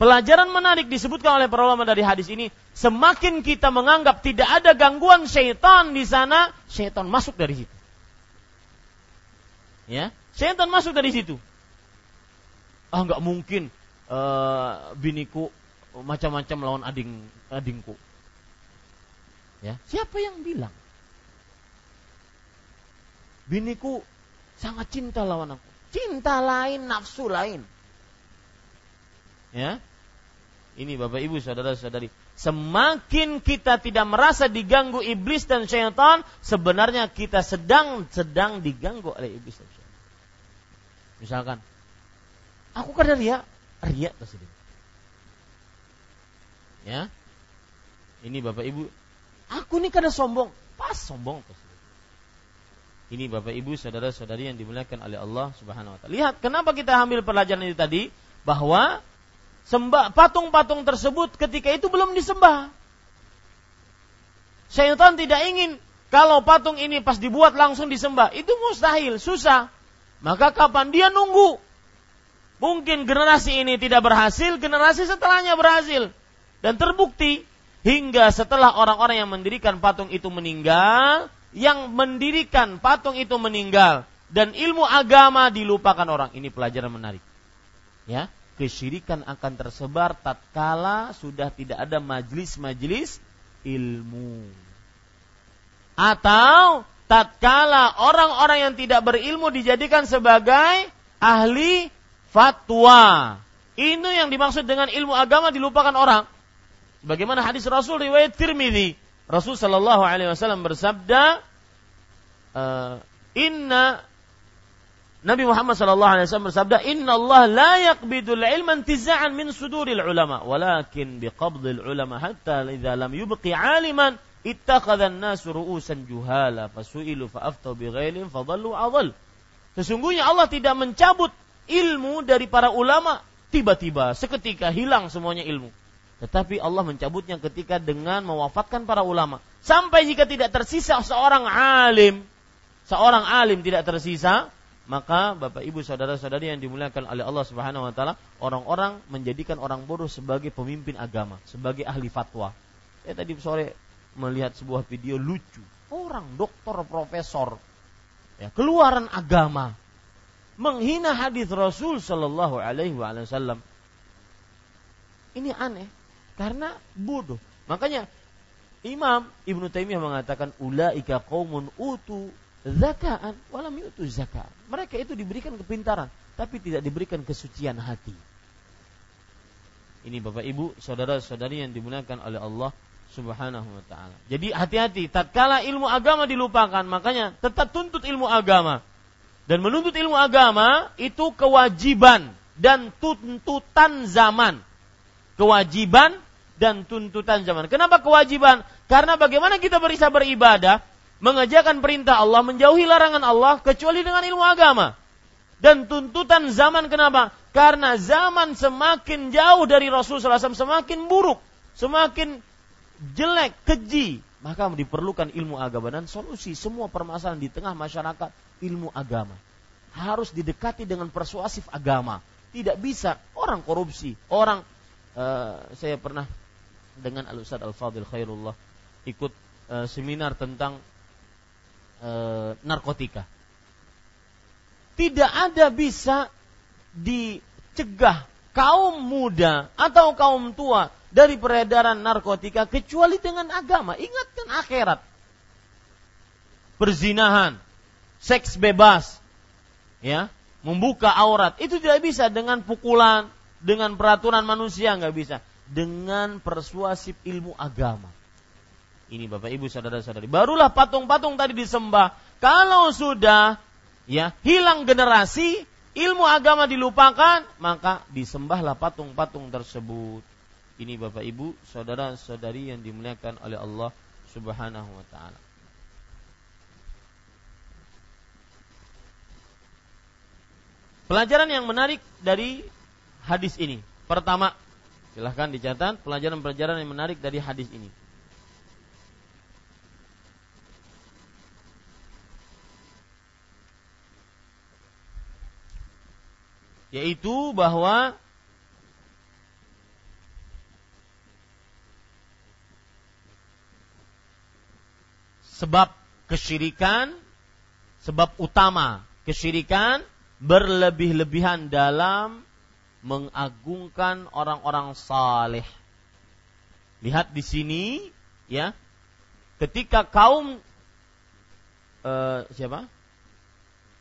Pelajaran menarik disebutkan oleh para ulama dari hadis ini, semakin kita menganggap tidak ada gangguan syaitan di sana, syaitan masuk dari situ. Ya, syaitan masuk dari situ. Ah, nggak mungkin uh, biniku macam-macam lawan ading adingku. Ya, siapa yang bilang? Biniku sangat cinta lawan aku. Cinta lain, nafsu lain. Ya. Ini Bapak Ibu saudara-saudari, semakin kita tidak merasa diganggu iblis dan syaitan, sebenarnya kita sedang sedang diganggu oleh iblis dan syaitan. Misalkan, aku kada ria, ria tersebut. Ya, ini Bapak Ibu, aku ini kada sombong, pas sombong. Ini Bapak Ibu, saudara-saudari yang dimuliakan oleh Allah Subhanahu wa taala. Lihat kenapa kita ambil pelajaran itu tadi bahwa sembah patung-patung tersebut ketika itu belum disembah. Syaitan tidak ingin kalau patung ini pas dibuat langsung disembah. Itu mustahil, susah. Maka kapan dia nunggu? Mungkin generasi ini tidak berhasil, generasi setelahnya berhasil. Dan terbukti hingga setelah orang-orang yang mendirikan patung itu meninggal, yang mendirikan patung itu meninggal dan ilmu agama dilupakan orang. Ini pelajaran menarik. Ya, kesyirikan akan tersebar tatkala sudah tidak ada majlis-majlis ilmu. Atau tatkala orang-orang yang tidak berilmu dijadikan sebagai ahli fatwa. Ini yang dimaksud dengan ilmu agama dilupakan orang. Bagaimana hadis Rasul riwayat Tirmidzi Rasul Shallallahu Alaihi Wasallam bersabda, uh, Inna Nabi Muhammad Shallallahu Alaihi Wasallam bersabda, Inna Allah la yakbidul ilman tizaan min suduril ulama, walakin biqabdil ulama hatta idza lam yubqi aliman ittakhadha an-nas ru'usan juhala fasu'ilu fa'aftau bighailin fadallu adall. Sesungguhnya Allah tidak mencabut ilmu dari para ulama tiba-tiba seketika hilang semuanya ilmu. Tetapi Allah mencabutnya ketika dengan mewafatkan para ulama. Sampai jika tidak tersisa seorang alim, seorang alim tidak tersisa, maka Bapak Ibu saudara-saudari yang dimuliakan oleh Allah Subhanahu wa taala, orang-orang menjadikan orang bodoh sebagai pemimpin agama, sebagai ahli fatwa. Saya tadi sore melihat sebuah video lucu. Orang doktor profesor ya, keluaran agama menghina hadis Rasul Shallallahu alaihi wasallam. Ini aneh. Karena bodoh. Makanya Imam Ibnu Taimiyah mengatakan ulaika qaumun utu zakaan walam yutu zakat. Mereka itu diberikan kepintaran tapi tidak diberikan kesucian hati. Ini Bapak Ibu, saudara-saudari yang dimuliakan oleh Allah Subhanahu wa taala. Jadi hati-hati tatkala ilmu agama dilupakan, makanya tetap tuntut ilmu agama. Dan menuntut ilmu agama itu kewajiban dan tuntutan zaman. Kewajiban dan tuntutan zaman. Kenapa kewajiban? Karena bagaimana kita bisa beribadah, mengerjakan perintah Allah, menjauhi larangan Allah, kecuali dengan ilmu agama. Dan tuntutan zaman kenapa? Karena zaman semakin jauh dari Rasul SAW, semakin buruk, semakin jelek, keji. Maka diperlukan ilmu agama dan solusi semua permasalahan di tengah masyarakat ilmu agama. Harus didekati dengan persuasif agama. Tidak bisa orang korupsi, orang uh, saya pernah dengan Al Ustaz Al Fadil Khairullah ikut uh, seminar tentang uh, narkotika. Tidak ada bisa dicegah kaum muda atau kaum tua dari peredaran narkotika kecuali dengan agama. Ingatkan akhirat. Perzinahan, seks bebas, ya, membuka aurat itu tidak bisa dengan pukulan, dengan peraturan manusia nggak bisa dengan persuasif ilmu agama. Ini Bapak Ibu saudara-saudari. Barulah patung-patung tadi disembah. Kalau sudah ya hilang generasi, ilmu agama dilupakan, maka disembahlah patung-patung tersebut. Ini Bapak Ibu, saudara-saudari yang dimuliakan oleh Allah Subhanahu wa taala. Pelajaran yang menarik dari hadis ini. Pertama, Silahkan dicatat pelajaran-pelajaran yang menarik dari hadis ini. Yaitu bahwa sebab kesyirikan, sebab utama kesyirikan berlebih-lebihan dalam mengagungkan orang-orang saleh Lihat di sini ya. Ketika kaum uh, siapa?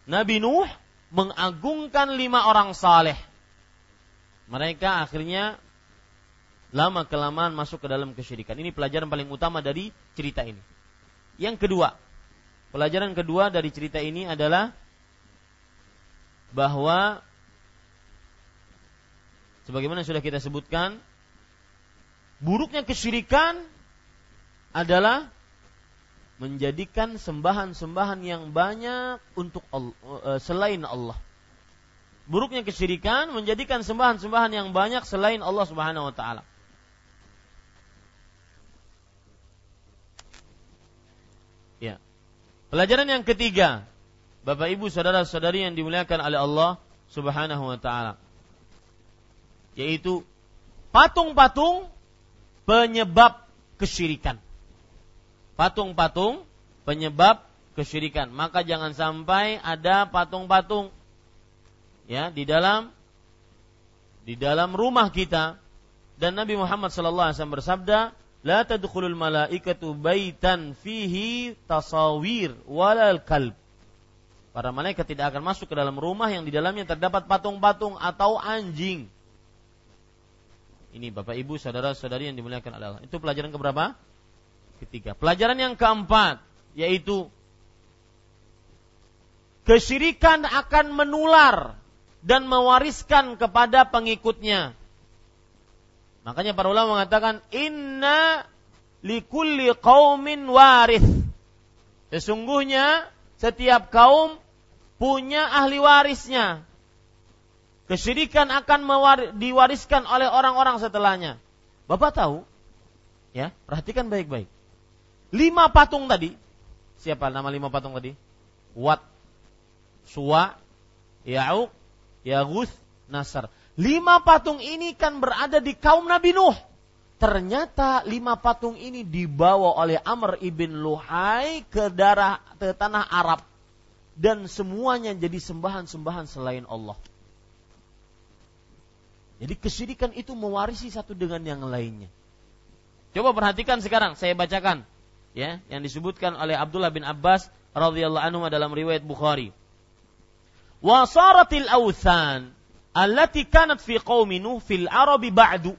Nabi Nuh mengagungkan lima orang saleh. Mereka akhirnya lama kelamaan masuk ke dalam kesyirikan. Ini pelajaran paling utama dari cerita ini. Yang kedua, pelajaran kedua dari cerita ini adalah bahwa sebagaimana sudah kita sebutkan, buruknya kesyirikan adalah menjadikan sembahan-sembahan yang banyak untuk Allah, eh, selain Allah. Buruknya kesyirikan menjadikan sembahan-sembahan yang banyak selain Allah Subhanahu wa taala. Ya. Pelajaran yang ketiga, Bapak Ibu saudara-saudari yang dimuliakan oleh Allah Subhanahu wa taala. Yaitu patung-patung penyebab kesyirikan patung-patung penyebab kesyirikan. Maka jangan sampai ada patung-patung ya di dalam di dalam rumah kita dan Nabi Muhammad sallallahu alaihi wasallam bersabda, "La tadkhulul malaikatu baitan fihi tasawir walal kalb." Para malaikat tidak akan masuk ke dalam rumah yang di dalamnya terdapat patung-patung atau anjing. Ini Bapak Ibu, saudara-saudari yang dimuliakan Allah. Itu pelajaran keberapa? ketiga. Pelajaran yang keempat yaitu kesyirikan akan menular dan mewariskan kepada pengikutnya. Makanya para ulama mengatakan inna likulli qaumin waris. Sesungguhnya setiap kaum punya ahli warisnya. Kesyirikan akan diwariskan oleh orang-orang setelahnya. Bapak tahu? Ya, perhatikan baik-baik. Lima patung tadi. Siapa nama lima patung tadi? Wat, Suwa, Ya'uq, Yagus, Nasar. Lima patung ini kan berada di kaum Nabi Nuh. Ternyata lima patung ini dibawa oleh Amr ibn Luhai ke darah ke tanah Arab dan semuanya jadi sembahan-sembahan selain Allah. Jadi kesyirikan itu mewarisi satu dengan yang lainnya. Coba perhatikan sekarang, saya bacakan ya yang disebutkan oleh Abdullah bin Abbas radhiyallahu anhu dalam riwayat Bukhari. Wa saratil awthan allati kanat fi qaumi Nuh fil Arabi ba'du.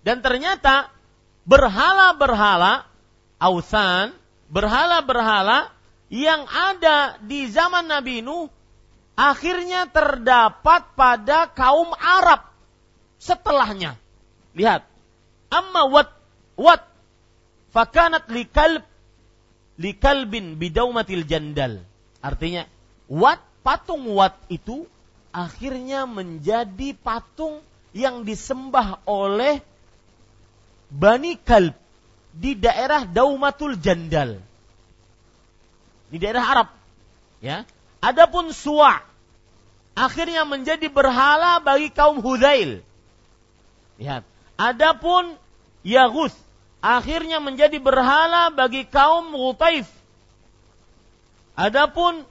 Dan ternyata berhala-berhala awthan, berhala-berhala yang ada di zaman Nabi Nuh akhirnya terdapat pada kaum Arab setelahnya. Lihat. Amma wat wat fakanat likalb likalbin bidaumatil jandal. Artinya, wat patung wat itu akhirnya menjadi patung yang disembah oleh Bani Kalb di daerah Daumatul Jandal. Di daerah Arab. Ya. Adapun Suwa akhirnya menjadi berhala bagi kaum Hudail. Lihat. Adapun Yagus akhirnya menjadi berhala bagi kaum Ghutaif. Adapun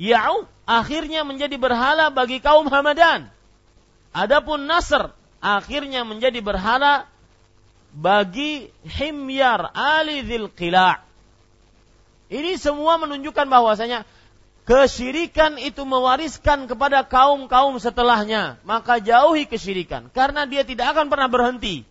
Ya'u akhirnya menjadi berhala bagi kaum Hamadan. Adapun Nasr akhirnya menjadi berhala bagi Himyar Ali Dhil Qila' Ini semua menunjukkan bahwasanya kesyirikan itu mewariskan kepada kaum-kaum setelahnya. Maka jauhi kesyirikan. Karena dia tidak akan pernah berhenti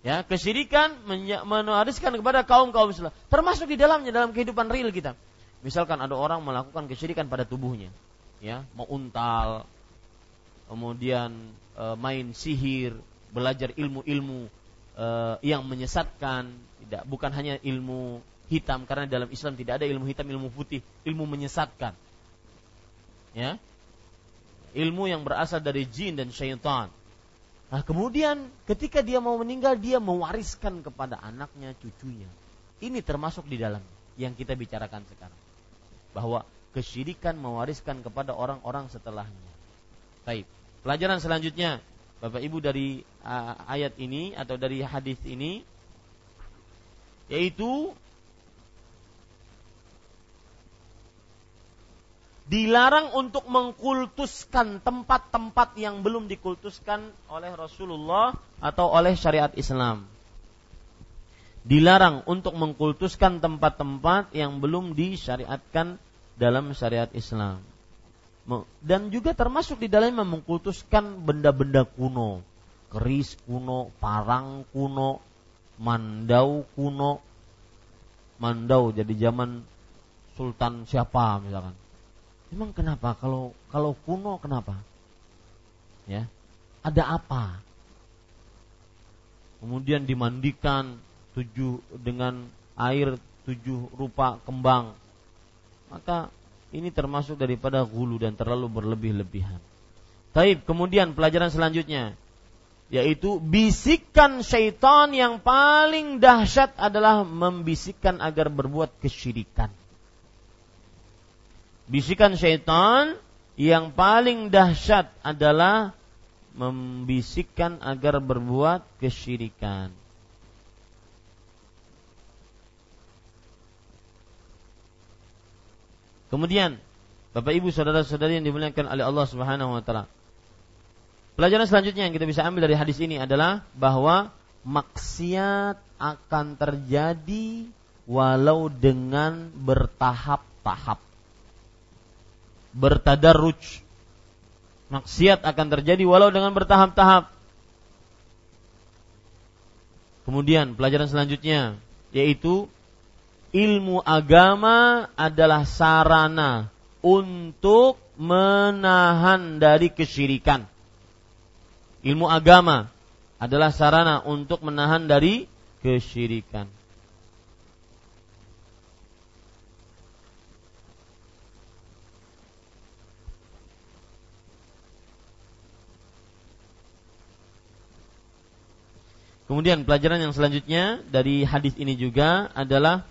ya kesyirikan mewariskan kepada kaum kaum Islam termasuk di dalamnya dalam kehidupan real kita misalkan ada orang melakukan kesyirikan pada tubuhnya ya mau untal kemudian e, main sihir belajar ilmu-ilmu e, yang menyesatkan tidak bukan hanya ilmu hitam karena dalam Islam tidak ada ilmu hitam ilmu putih ilmu menyesatkan ya ilmu yang berasal dari jin dan syaitan Nah, kemudian ketika dia mau meninggal dia mewariskan kepada anaknya, cucunya. Ini termasuk di dalam yang kita bicarakan sekarang. Bahwa kesyirikan mewariskan kepada orang-orang setelahnya. Baik. Pelajaran selanjutnya, Bapak Ibu dari uh, ayat ini atau dari hadis ini yaitu dilarang untuk mengkultuskan tempat-tempat yang belum dikultuskan oleh Rasulullah atau oleh syariat Islam. Dilarang untuk mengkultuskan tempat-tempat yang belum disyariatkan dalam syariat Islam. Dan juga termasuk di dalamnya mengkultuskan benda-benda kuno, keris kuno, parang kuno, mandau kuno. Mandau jadi zaman sultan siapa misalkan Emang kenapa kalau kalau kuno kenapa? Ya. Ada apa? Kemudian dimandikan tujuh dengan air tujuh rupa kembang. Maka ini termasuk daripada gulu dan terlalu berlebih-lebihan. Taib, kemudian pelajaran selanjutnya yaitu bisikan syaitan yang paling dahsyat adalah membisikkan agar berbuat kesyirikan. Bisikan syaitan yang paling dahsyat adalah membisikkan agar berbuat kesyirikan. Kemudian, Bapak Ibu saudara-saudari yang dimuliakan oleh Allah Subhanahu wa taala. Pelajaran selanjutnya yang kita bisa ambil dari hadis ini adalah bahwa maksiat akan terjadi walau dengan bertahap-tahap bertadarruj. Maksiat akan terjadi walau dengan bertahap-tahap. Kemudian pelajaran selanjutnya yaitu ilmu agama adalah sarana untuk menahan dari kesyirikan. Ilmu agama adalah sarana untuk menahan dari kesyirikan. Kemudian pelajaran yang selanjutnya dari hadis ini juga adalah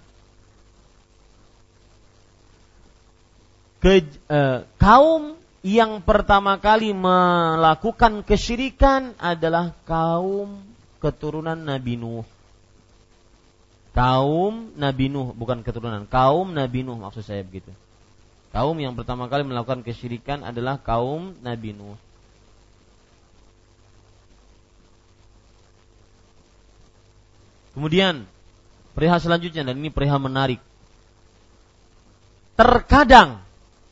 ke, eh, kaum yang pertama kali melakukan kesyirikan adalah kaum keturunan Nabi Nuh. Kaum Nabi Nuh bukan keturunan, kaum Nabi Nuh maksud saya begitu. Kaum yang pertama kali melakukan kesyirikan adalah kaum Nabi Nuh. Kemudian perihal selanjutnya dan ini perihal menarik. Terkadang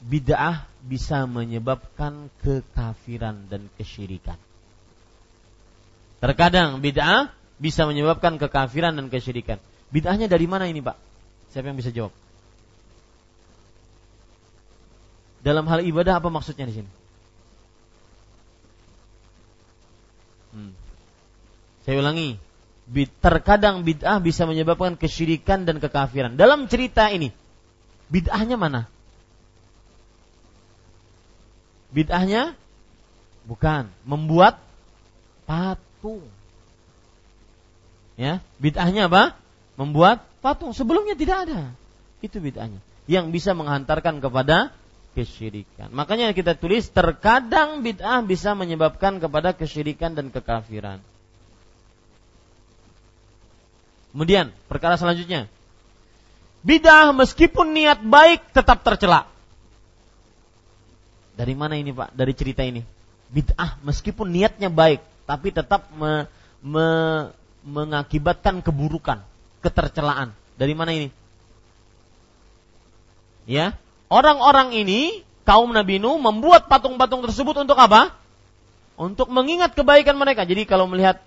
bid'ah bisa menyebabkan kekafiran dan kesyirikan. Terkadang bid'ah bisa menyebabkan kekafiran dan kesyirikan. Bid'ahnya dari mana ini, Pak? Siapa yang bisa jawab? Dalam hal ibadah apa maksudnya di sini? Hmm. Saya ulangi, terkadang bid'ah bisa menyebabkan kesyirikan dan kekafiran. Dalam cerita ini, bid'ahnya mana? Bid'ahnya bukan membuat patung. Ya, bid'ahnya apa? Membuat patung. Sebelumnya tidak ada. Itu bid'ahnya. Yang bisa menghantarkan kepada kesyirikan. Makanya kita tulis terkadang bid'ah bisa menyebabkan kepada kesyirikan dan kekafiran. Kemudian perkara selanjutnya. Bidah meskipun niat baik tetap tercela. Dari mana ini Pak? Dari cerita ini. Bid'ah meskipun niatnya baik tapi tetap me, me, mengakibatkan keburukan, ketercelaan. Dari mana ini? Ya, orang-orang ini kaum Nabi Nuh membuat patung-patung tersebut untuk apa? Untuk mengingat kebaikan mereka. Jadi kalau melihat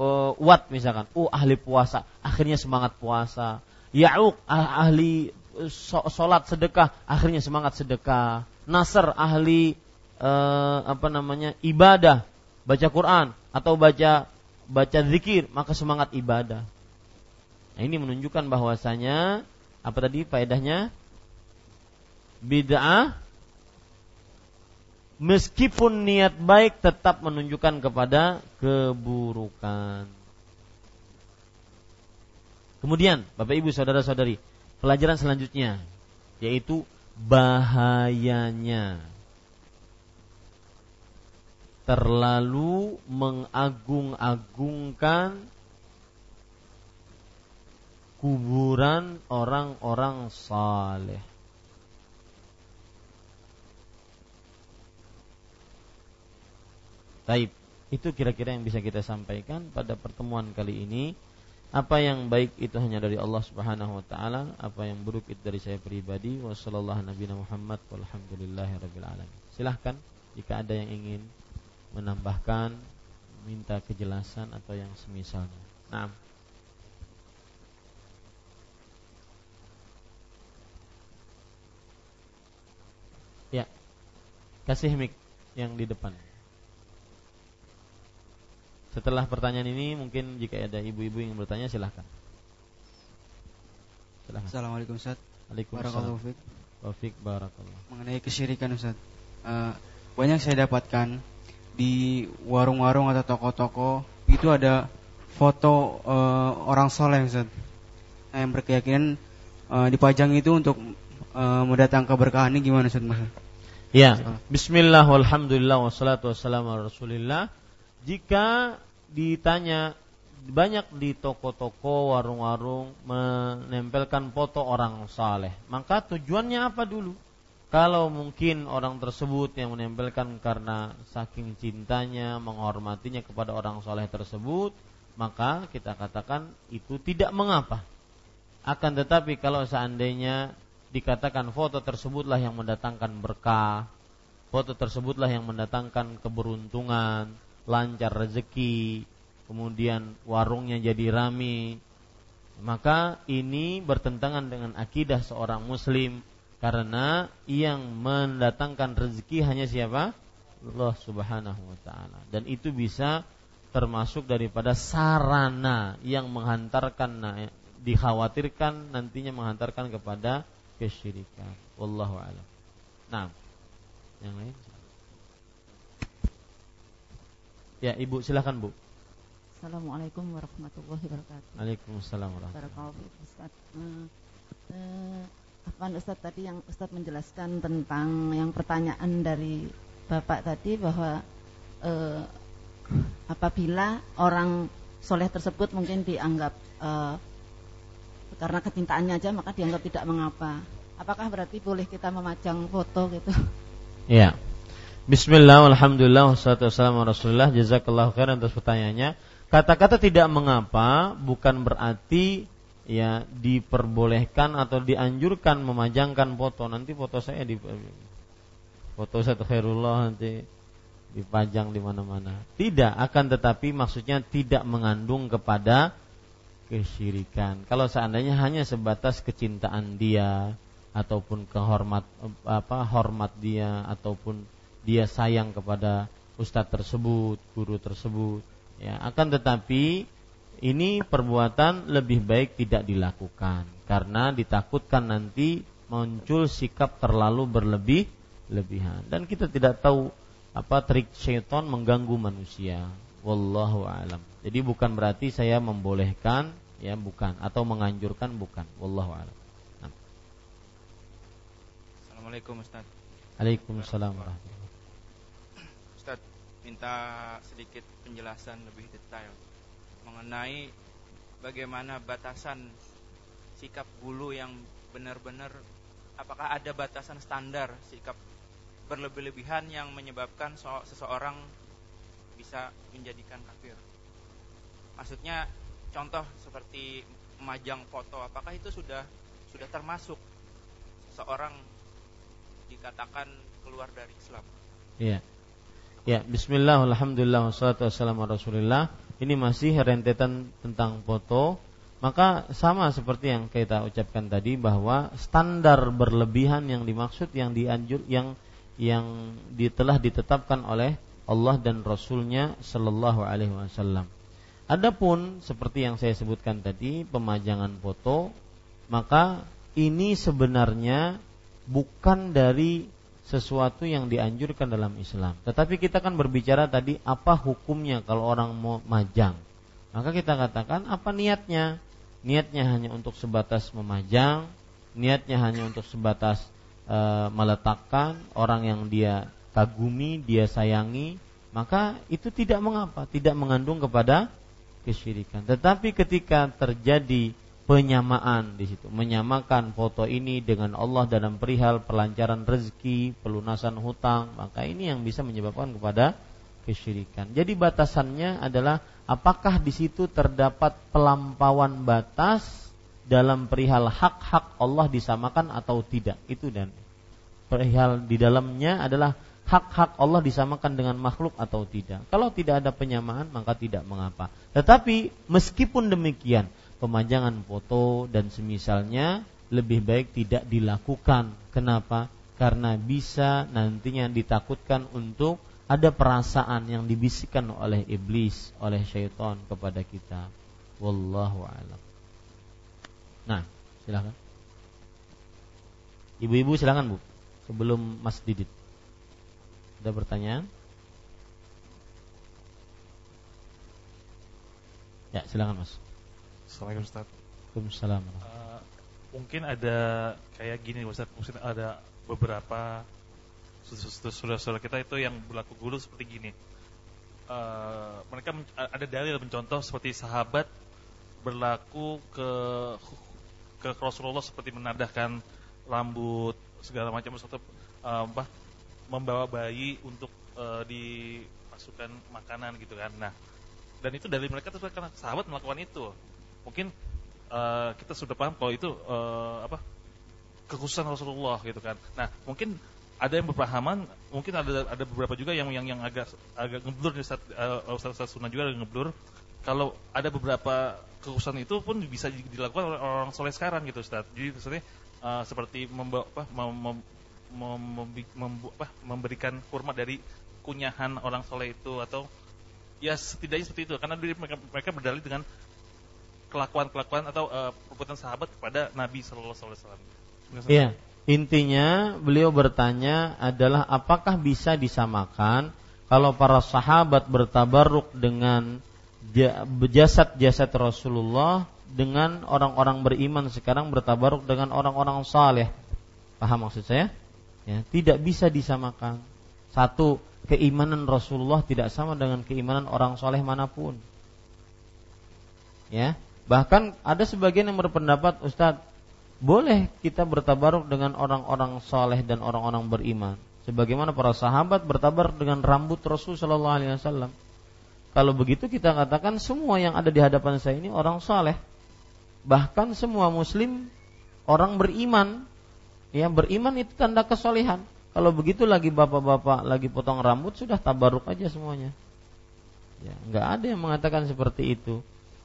uh, Wat misalkan, oh ahli puasa, akhirnya semangat puasa. Ya'uq ah, ahli sholat sedekah, akhirnya semangat sedekah. Nasr ahli uh, apa namanya ibadah, baca Quran atau baca baca zikir, maka semangat ibadah. Nah, ini menunjukkan bahwasanya apa tadi faedahnya? Bid'ah meskipun niat baik tetap menunjukkan kepada keburukan. Kemudian, Bapak Ibu saudara-saudari, pelajaran selanjutnya yaitu bahayanya terlalu mengagung-agungkan kuburan orang-orang saleh. Taib. Itu kira-kira yang bisa kita sampaikan pada pertemuan kali ini. Apa yang baik itu hanya dari Allah Subhanahu wa taala, apa yang buruk itu dari saya pribadi. Wassallallahu nabiyana Muhammad walhamdulillahirabbil alamin. Silahkan jika ada yang ingin menambahkan, minta kejelasan atau yang semisalnya. Nah. Ya. Kasih mic yang di depan. Setelah pertanyaan ini mungkin jika ada ibu-ibu yang bertanya silahkan. Silahkan. Assalamualaikum Ustaz. Waalaikumsalam. Wafik barakallah. Mengenai kesyirikan Ustaz. Uh, banyak saya dapatkan di warung-warung atau toko-toko itu ada foto uh, orang soleh Ustaz. Nah, yang berkeyakinan uh, dipajang itu untuk uh, mendatang keberkahan ini gimana Ustaz? Ya, bismillah walhamdulillah wassalatu wassalamu rasulillah jika ditanya banyak di toko-toko, warung-warung menempelkan foto orang saleh, maka tujuannya apa dulu? Kalau mungkin orang tersebut yang menempelkan karena saking cintanya, menghormatinya kepada orang soleh tersebut, maka kita katakan itu tidak mengapa. Akan tetapi kalau seandainya dikatakan foto tersebutlah yang mendatangkan berkah, foto tersebutlah yang mendatangkan keberuntungan, lancar rezeki, kemudian warungnya jadi rame, maka ini bertentangan dengan akidah seorang muslim karena yang mendatangkan rezeki hanya siapa? Allah Subhanahu wa taala. Dan itu bisa termasuk daripada sarana yang menghantarkan nah, dikhawatirkan nantinya menghantarkan kepada kesyirikan. Wallahu a'lam. Nah, yang lain Ya, Ibu silahkan Bu. Assalamualaikum warahmatullahi wabarakatuh. Waalaikumsalam warahmatullahi wabarakatuh. Ustaz. Uh, uh, apa Ustaz tadi yang Ustaz menjelaskan tentang yang pertanyaan dari Bapak tadi bahwa uh, apabila orang soleh tersebut mungkin dianggap uh, karena kecintaannya aja maka dianggap tidak mengapa. Apakah berarti boleh kita memajang foto gitu? Iya. Bismillah, alhamdulillah, wassalatu wassalamu rasulullah Jazakallahu khairan atas pertanyaannya. Kata-kata tidak mengapa bukan berarti ya diperbolehkan atau dianjurkan memajangkan foto. Nanti foto saya di foto satu khairullah nanti dipajang di mana-mana. Tidak akan tetapi maksudnya tidak mengandung kepada kesyirikan. Kalau seandainya hanya sebatas kecintaan dia ataupun kehormat apa hormat dia ataupun dia sayang kepada ustadz tersebut, guru tersebut. Ya, akan tetapi ini perbuatan lebih baik tidak dilakukan karena ditakutkan nanti muncul sikap terlalu berlebih lebihan dan kita tidak tahu apa trik syaitan mengganggu manusia. Wallahu alam. Jadi bukan berarti saya membolehkan ya bukan atau menganjurkan bukan. Wallahu alam. Nah. Assalamualaikum Ustaz. Waalaikumsalam warahmatullahi minta sedikit penjelasan lebih detail mengenai bagaimana batasan sikap bulu yang benar-benar apakah ada batasan standar sikap berlebih-lebihan yang menyebabkan seseorang bisa menjadikan kafir. Maksudnya contoh seperti memajang foto apakah itu sudah sudah termasuk seseorang dikatakan keluar dari Islam? Iya. Ya, bismillah, alhamdulillah, wassalatu wassalamu rasulillah. Ini masih rentetan tentang foto. Maka sama seperti yang kita ucapkan tadi Bahwa standar berlebihan yang dimaksud Yang dianjur, yang yang telah ditetapkan oleh Allah dan Rasulnya Sallallahu alaihi wasallam. Adapun seperti yang saya sebutkan tadi Pemajangan foto Maka ini sebenarnya bukan dari sesuatu yang dianjurkan dalam Islam. Tetapi kita kan berbicara tadi apa hukumnya kalau orang mau majang. Maka kita katakan apa niatnya? Niatnya hanya untuk sebatas memajang, niatnya hanya untuk sebatas e, meletakkan orang yang dia kagumi, dia sayangi, maka itu tidak mengapa, tidak mengandung kepada kesyirikan. Tetapi ketika terjadi penyamaan di situ, menyamakan foto ini dengan Allah dalam perihal pelancaran rezeki, pelunasan hutang, maka ini yang bisa menyebabkan kepada kesyirikan. Jadi batasannya adalah apakah di situ terdapat pelampauan batas dalam perihal hak-hak Allah disamakan atau tidak. Itu dan perihal di dalamnya adalah hak-hak Allah disamakan dengan makhluk atau tidak. Kalau tidak ada penyamaan maka tidak mengapa. Tetapi meskipun demikian, pemanjangan foto dan semisalnya lebih baik tidak dilakukan. Kenapa? Karena bisa nantinya ditakutkan untuk ada perasaan yang dibisikkan oleh iblis, oleh syaitan kepada kita. Wallahu a'lam. Nah, silakan. Ibu-ibu silakan Bu, sebelum Mas Didit. Ada pertanyaan? Ya, silakan Mas. Assalamualaikum Ustaz. Waalaikumsalam. Uh, mungkin ada kayak gini Ustaz, mungkin ada beberapa saudara-saudara kita itu yang berlaku gulu seperti gini. Uh, mereka ada dalil mencontoh seperti sahabat berlaku ke ke Rasulullah seperti menadahkan rambut segala macam sesuatu uh, membawa bayi untuk uh, dimasukkan makanan gitu kan. Nah, dan itu dari mereka terus karena sahabat melakukan itu. Mungkin uh, kita sudah paham kalau itu uh, apa kekhususan Rasulullah gitu kan. Nah, mungkin ada yang berpahaman, mungkin ada ada beberapa juga yang yang yang agak agak ngeblur di saat uh, Ustaz, Ustaz Sunnah juga ngeblur. Kalau ada beberapa kekhususan itu pun bisa dilakukan oleh orang soleh sekarang gitu Ustaz. Jadi maksudnya uh, seperti membawa apa mem, mem, mem, mem, apa, memberikan kurma dari kunyahan orang soleh itu atau ya setidaknya seperti itu karena mereka, berdalil dengan kelakuan-kelakuan atau uh, perbuatan sahabat kepada Nabi Shallallahu Alaihi Wasallam. Iya, intinya beliau bertanya adalah apakah bisa disamakan kalau para sahabat bertabaruk dengan jasad-jasad Rasulullah dengan orang-orang beriman sekarang bertabaruk dengan orang-orang saleh. Paham maksud saya? Ya, tidak bisa disamakan. Satu, keimanan Rasulullah tidak sama dengan keimanan orang soleh mana pun. Ya, bahkan ada sebagian yang berpendapat, Ustadz, boleh kita bertabaruk dengan orang-orang soleh dan orang-orang beriman. Sebagaimana para sahabat bertabar dengan rambut Rasul Shallallahu Alaihi Wasallam. Kalau begitu kita katakan semua yang ada di hadapan saya ini orang soleh. Bahkan semua muslim orang beriman Ya, beriman itu tanda kesolehan. Kalau begitu lagi bapak-bapak lagi potong rambut sudah tabaruk aja semuanya. Ya, nggak ada yang mengatakan seperti itu.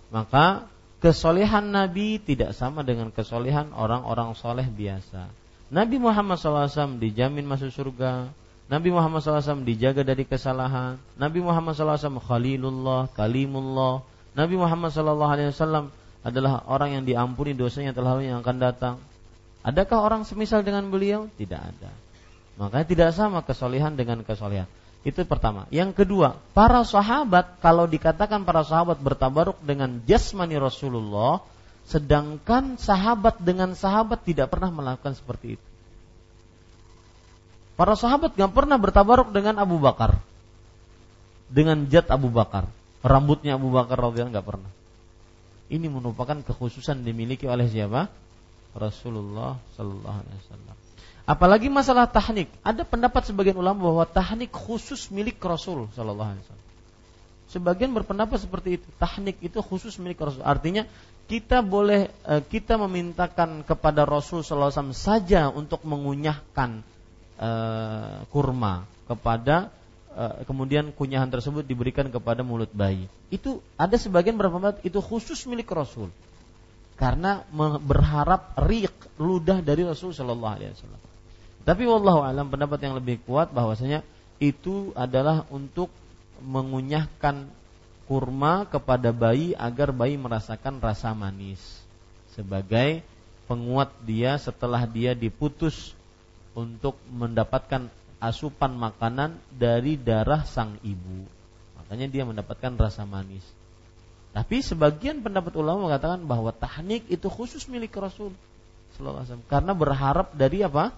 Maka kesolehan Nabi tidak sama dengan kesolehan orang-orang soleh biasa. Nabi Muhammad SAW dijamin masuk surga. Nabi Muhammad SAW dijaga dari kesalahan. Nabi Muhammad SAW Khalilullah, Kalimullah. Nabi Muhammad SAW adalah orang yang diampuni dosanya telah yang akan datang. Adakah orang semisal dengan beliau? Tidak ada. Makanya tidak sama kesolehan dengan kesolehan. Itu pertama. Yang kedua, para sahabat kalau dikatakan para sahabat bertabaruk dengan jasmani Rasulullah, sedangkan sahabat dengan sahabat tidak pernah melakukan seperti itu. Para sahabat gak pernah bertabaruk dengan Abu Bakar, dengan jat Abu Bakar, rambutnya Abu Bakar radhiyallahu nggak pernah. Ini merupakan kekhususan dimiliki oleh siapa? Rasulullah Sallallahu Alaihi Wasallam. Apalagi masalah tahnik, ada pendapat sebagian ulama bahwa tahnik khusus milik Rasul Sallallahu Alaihi Wasallam. Sebagian berpendapat seperti itu, tahnik itu khusus milik Rasul. Artinya kita boleh eh, kita memintakan kepada Rasul Sallallahu Alaihi Wasallam saja untuk mengunyahkan uh, kurma kepada uh, kemudian kunyahan tersebut diberikan kepada mulut bayi. Itu ada sebagian berpendapat itu khusus milik Rasul karena berharap riq ludah dari Rasul Shallallahu Alaihi Wasallam. Tapi wallahu alam pendapat yang lebih kuat bahwasanya itu adalah untuk mengunyahkan kurma kepada bayi agar bayi merasakan rasa manis sebagai penguat dia setelah dia diputus untuk mendapatkan asupan makanan dari darah sang ibu. Makanya dia mendapatkan rasa manis. Tapi sebagian pendapat ulama mengatakan bahwa tahnik itu khusus milik Rasul Sallallahu Alaihi Wasallam karena berharap dari apa?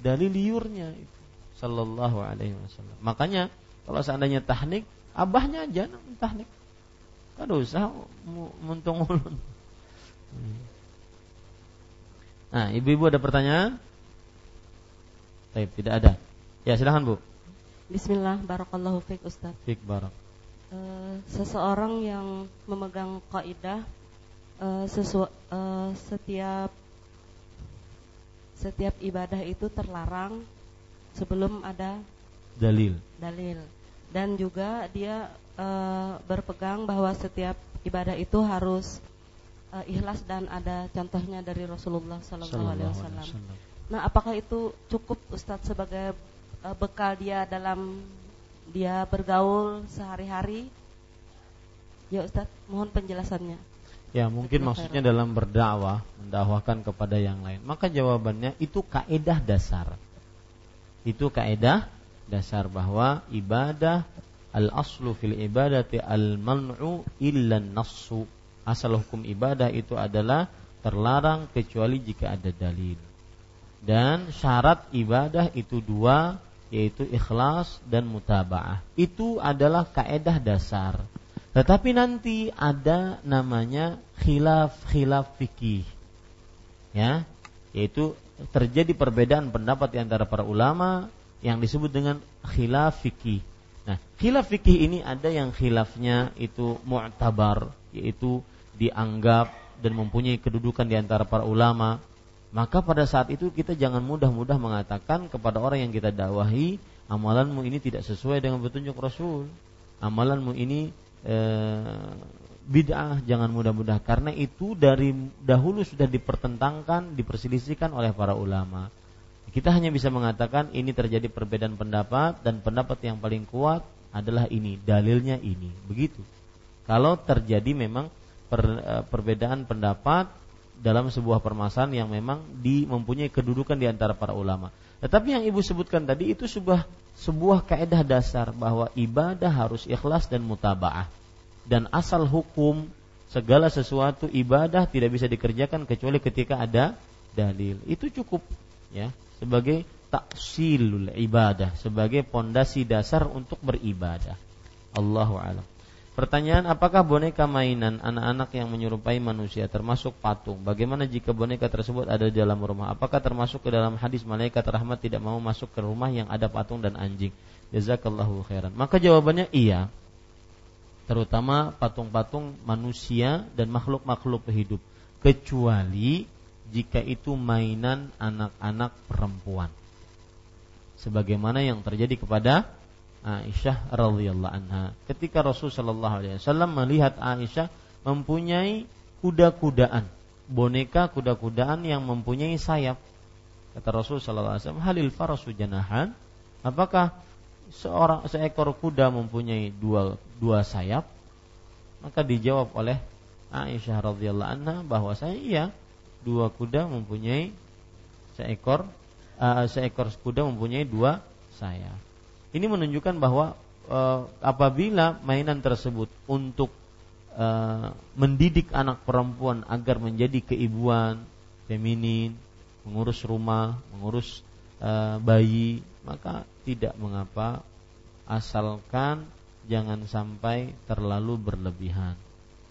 Dari liurnya itu Sallallahu Alaihi Wasallam. Makanya kalau seandainya tahnik, abahnya aja tahnik. Kan usah muntung ulun. Nah, ibu-ibu ada pertanyaan? Baik, tidak ada. Ya, silahkan Bu. Bismillah, barakallahu fiik Ustaz. Fiik barak. Uh, seseorang yang memegang kaidah uh, sesu, uh, setiap setiap ibadah itu terlarang sebelum ada dalil. Dalil. Dan juga dia uh, berpegang bahwa setiap ibadah itu harus uh, ikhlas dan ada contohnya dari Rasulullah Sallallahu Alaihi Wasallam. Nah, apakah itu cukup Ustadz sebagai uh, bekal dia dalam dia bergaul sehari-hari? Ya Ustadz, mohon penjelasannya. Ya, mungkin maksudnya dalam berdakwah, mendakwahkan kepada yang lain. Maka jawabannya itu kaedah dasar. Itu kaedah dasar bahwa ibadah al aslu fil ibadati al man'u illa nassu. Asal hukum ibadah itu adalah terlarang kecuali jika ada dalil. Dan syarat ibadah itu dua yaitu ikhlas dan mutabaah. Itu adalah kaedah dasar. Tetapi nanti ada namanya khilaf-khilaf fikih. Ya, yaitu terjadi perbedaan pendapat di antara para ulama yang disebut dengan khilaf fikih. Nah, khilaf fikih ini ada yang khilafnya itu mu'tabar, yaitu dianggap dan mempunyai kedudukan di antara para ulama maka pada saat itu kita jangan mudah-mudah mengatakan kepada orang yang kita dakwahi, amalanmu ini tidak sesuai dengan petunjuk Rasul. Amalanmu ini e, bid'ah, jangan mudah-mudah karena itu dari dahulu sudah dipertentangkan, diperselisihkan oleh para ulama. Kita hanya bisa mengatakan ini terjadi perbedaan pendapat dan pendapat yang paling kuat adalah ini, dalilnya ini. Begitu. Kalau terjadi memang per, e, perbedaan pendapat dalam sebuah permasalahan yang memang di mempunyai kedudukan di antara para ulama. Tetapi yang ibu sebutkan tadi itu sebuah sebuah kaidah dasar bahwa ibadah harus ikhlas dan mutabaah. Dan asal hukum segala sesuatu ibadah tidak bisa dikerjakan kecuali ketika ada dalil. Itu cukup ya sebagai taksilul ibadah, sebagai pondasi dasar untuk beribadah. Allahu a'lam. Pertanyaan apakah boneka mainan anak-anak yang menyerupai manusia termasuk patung? Bagaimana jika boneka tersebut ada di dalam rumah? Apakah termasuk ke dalam hadis malaikat rahmat tidak mau masuk ke rumah yang ada patung dan anjing? Jazakallahu khairan. Maka jawabannya iya. Terutama patung-patung manusia dan makhluk-makhluk hidup kecuali jika itu mainan anak-anak perempuan. Sebagaimana yang terjadi kepada Aisyah radhiyallahu anha. Ketika Rasul sallallahu alaihi wasallam melihat Aisyah mempunyai kuda-kudaan, boneka kuda-kudaan yang mempunyai sayap. Kata Rasul sallallahu alaihi wasallam, "Halil farasu janahan?" Apakah seorang seekor kuda mempunyai dua dua sayap? Maka dijawab oleh Aisyah radhiyallahu anha bahwasanya iya, dua kuda mempunyai seekor uh, seekor kuda mempunyai dua sayap. Ini menunjukkan bahwa e, apabila mainan tersebut untuk e, mendidik anak perempuan agar menjadi keibuan, feminin, mengurus rumah, mengurus e, bayi, maka tidak mengapa asalkan jangan sampai terlalu berlebihan.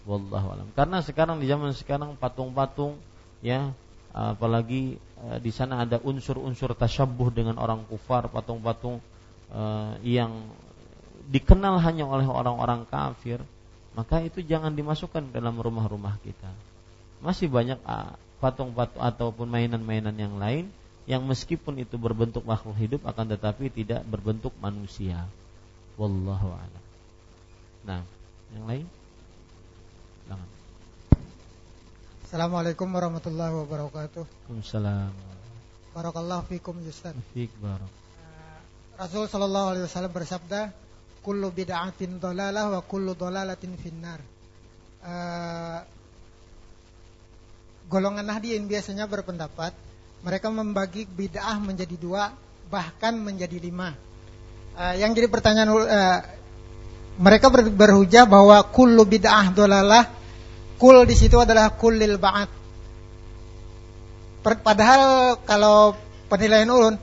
Wallahu alam. Karena sekarang di zaman sekarang patung-patung ya apalagi di sana ada unsur-unsur tasyabuh dengan orang kufar, patung-patung uh, yang dikenal hanya oleh orang-orang kafir, maka itu jangan dimasukkan dalam rumah-rumah kita. Masih banyak uh, patung-patung ataupun mainan-mainan yang lain yang meskipun itu berbentuk makhluk hidup akan tetapi tidak berbentuk manusia. Wallahu a'lam. Nah, yang lain? Assalamualaikum warahmatullahi wabarakatuh. Waalaikumsalam. Barakallahu fikum Ustaz. Fik barak. Rasul Shallallahu Alaihi Wasallam bersabda, "Kullu bid'atin dolalah wa kullu dolalatin finnar." Uh, golongan Nahdien biasanya berpendapat mereka membagi bid'ah menjadi dua, bahkan menjadi lima. Uh, yang jadi pertanyaan uh, mereka ber, berhujah bahwa kullu bid'ah dolalah, kul di situ adalah kulil ba'at. Padahal kalau penilaian ulun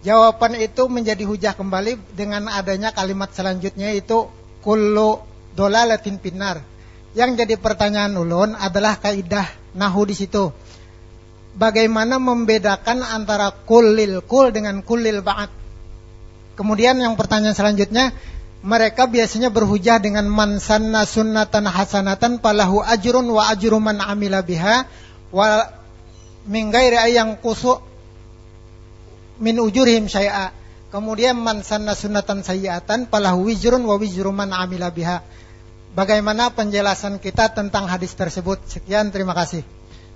Jawaban itu menjadi hujah kembali dengan adanya kalimat selanjutnya itu kullu dolalatin pinar. Yang jadi pertanyaan ulun adalah kaidah nahu di situ. Bagaimana membedakan antara kulil kul dengan kulil ba'at? kemudian yang pertanyaan selanjutnya, mereka biasanya berhujah dengan man sanna sunnatan hasanatan palahu ajrun wa ajru man amila biha wa min ghairi ayang kusu min ujurihim syai'a. Kemudian man sanna sunnatan sayyi'atan palahu wizrun wa wizru man amila biha. Bagaimana penjelasan kita tentang hadis tersebut? Sekian, terima kasih.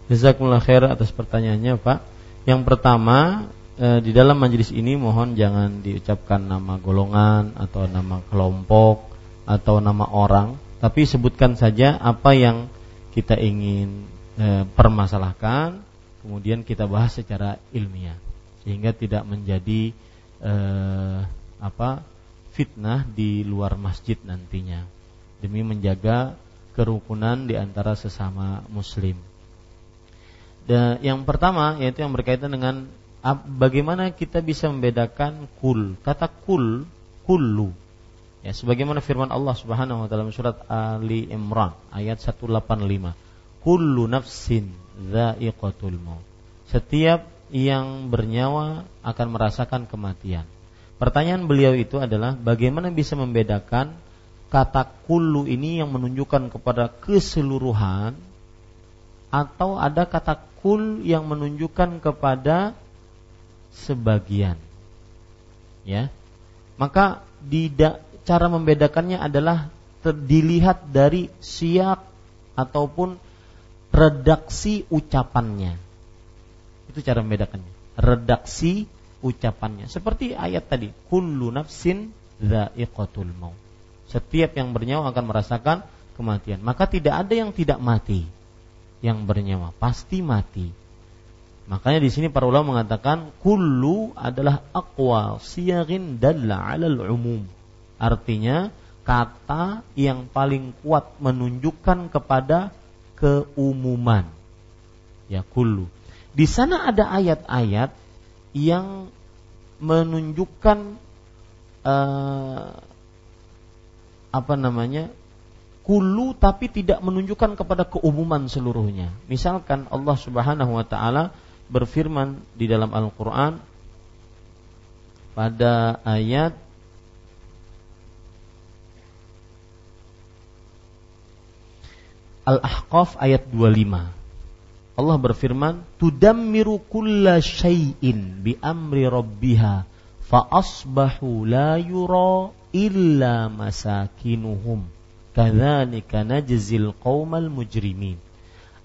Jazakumullah khair atas pertanyaannya, Pak. Yang pertama, e, di dalam majelis ini mohon jangan diucapkan nama golongan atau nama kelompok atau nama orang, tapi sebutkan saja apa yang kita ingin e, permasalahkan, kemudian kita bahas secara ilmiah sehingga tidak menjadi e, apa fitnah di luar masjid nantinya demi menjaga kerukunan di antara sesama muslim. Dan yang pertama yaitu yang berkaitan dengan bagaimana kita bisa membedakan kul. Kata kul, kullu. Ya, sebagaimana firman Allah Subhanahu wa taala surat Ali Imran ayat 185. Kullu nafsin dha'iqatul maut. Setiap yang bernyawa akan merasakan kematian. Pertanyaan beliau itu adalah bagaimana bisa membedakan kata kullu ini yang menunjukkan kepada keseluruhan atau ada kata kul yang menunjukkan kepada sebagian. Ya. Maka tidak cara membedakannya adalah dilihat dari siak ataupun redaksi ucapannya. Itu cara membedakannya. Redaksi ucapannya. Seperti ayat tadi, kullu nafsin dha'iqatul maut. Setiap yang bernyawa akan merasakan kematian. Maka tidak ada yang tidak mati yang bernyawa pasti mati. Makanya di sini para ulama mengatakan kullu adalah aqwa siyarin dalla 'alal umum. Artinya kata yang paling kuat menunjukkan kepada keumuman. Ya kullu. Di sana ada ayat-ayat yang menunjukkan uh, apa namanya kulu tapi tidak menunjukkan kepada keumuman seluruhnya. Misalkan Allah Subhanahu wa taala berfirman di dalam Al-Qur'an pada ayat Al-Ahqaf ayat 25. Allah berfirman, "Tudammiru kulla syai'in bi amri rabbiha fa asbahu la yura illa masakinuhum." Kadzalika najzil qaumal mujrimin.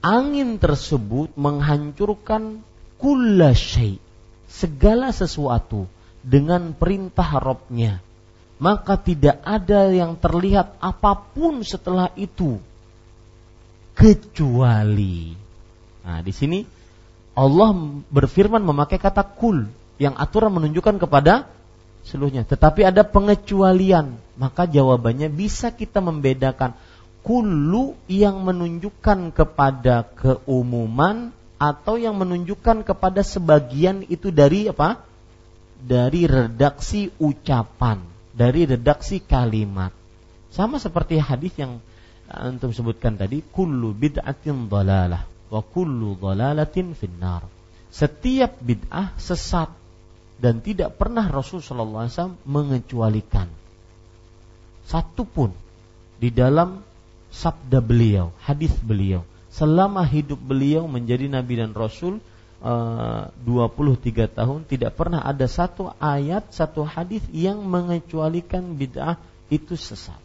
Angin tersebut menghancurkan kulla syai, segala sesuatu dengan perintah Robnya. Maka tidak ada yang terlihat apa pun setelah itu kecuali. Nah, di sini Allah berfirman memakai kata kul yang aturan menunjukkan kepada seluruhnya. Tetapi ada pengecualian. Maka jawabannya bisa kita membedakan kulu yang menunjukkan kepada keumuman atau yang menunjukkan kepada sebagian itu dari apa? Dari redaksi ucapan, dari redaksi kalimat. Sama seperti hadis yang antum sebutkan tadi, kullu bid'atin dalalah wa kullu dalalatin finnar. Setiap bid'ah sesat dan tidak pernah Rasul Shallallahu Alaihi Wasallam mengecualikan satu pun di dalam sabda beliau, hadis beliau selama hidup beliau menjadi nabi dan rasul eh, uh, 23 tahun tidak pernah ada satu ayat, satu hadis yang mengecualikan bid'ah itu sesat.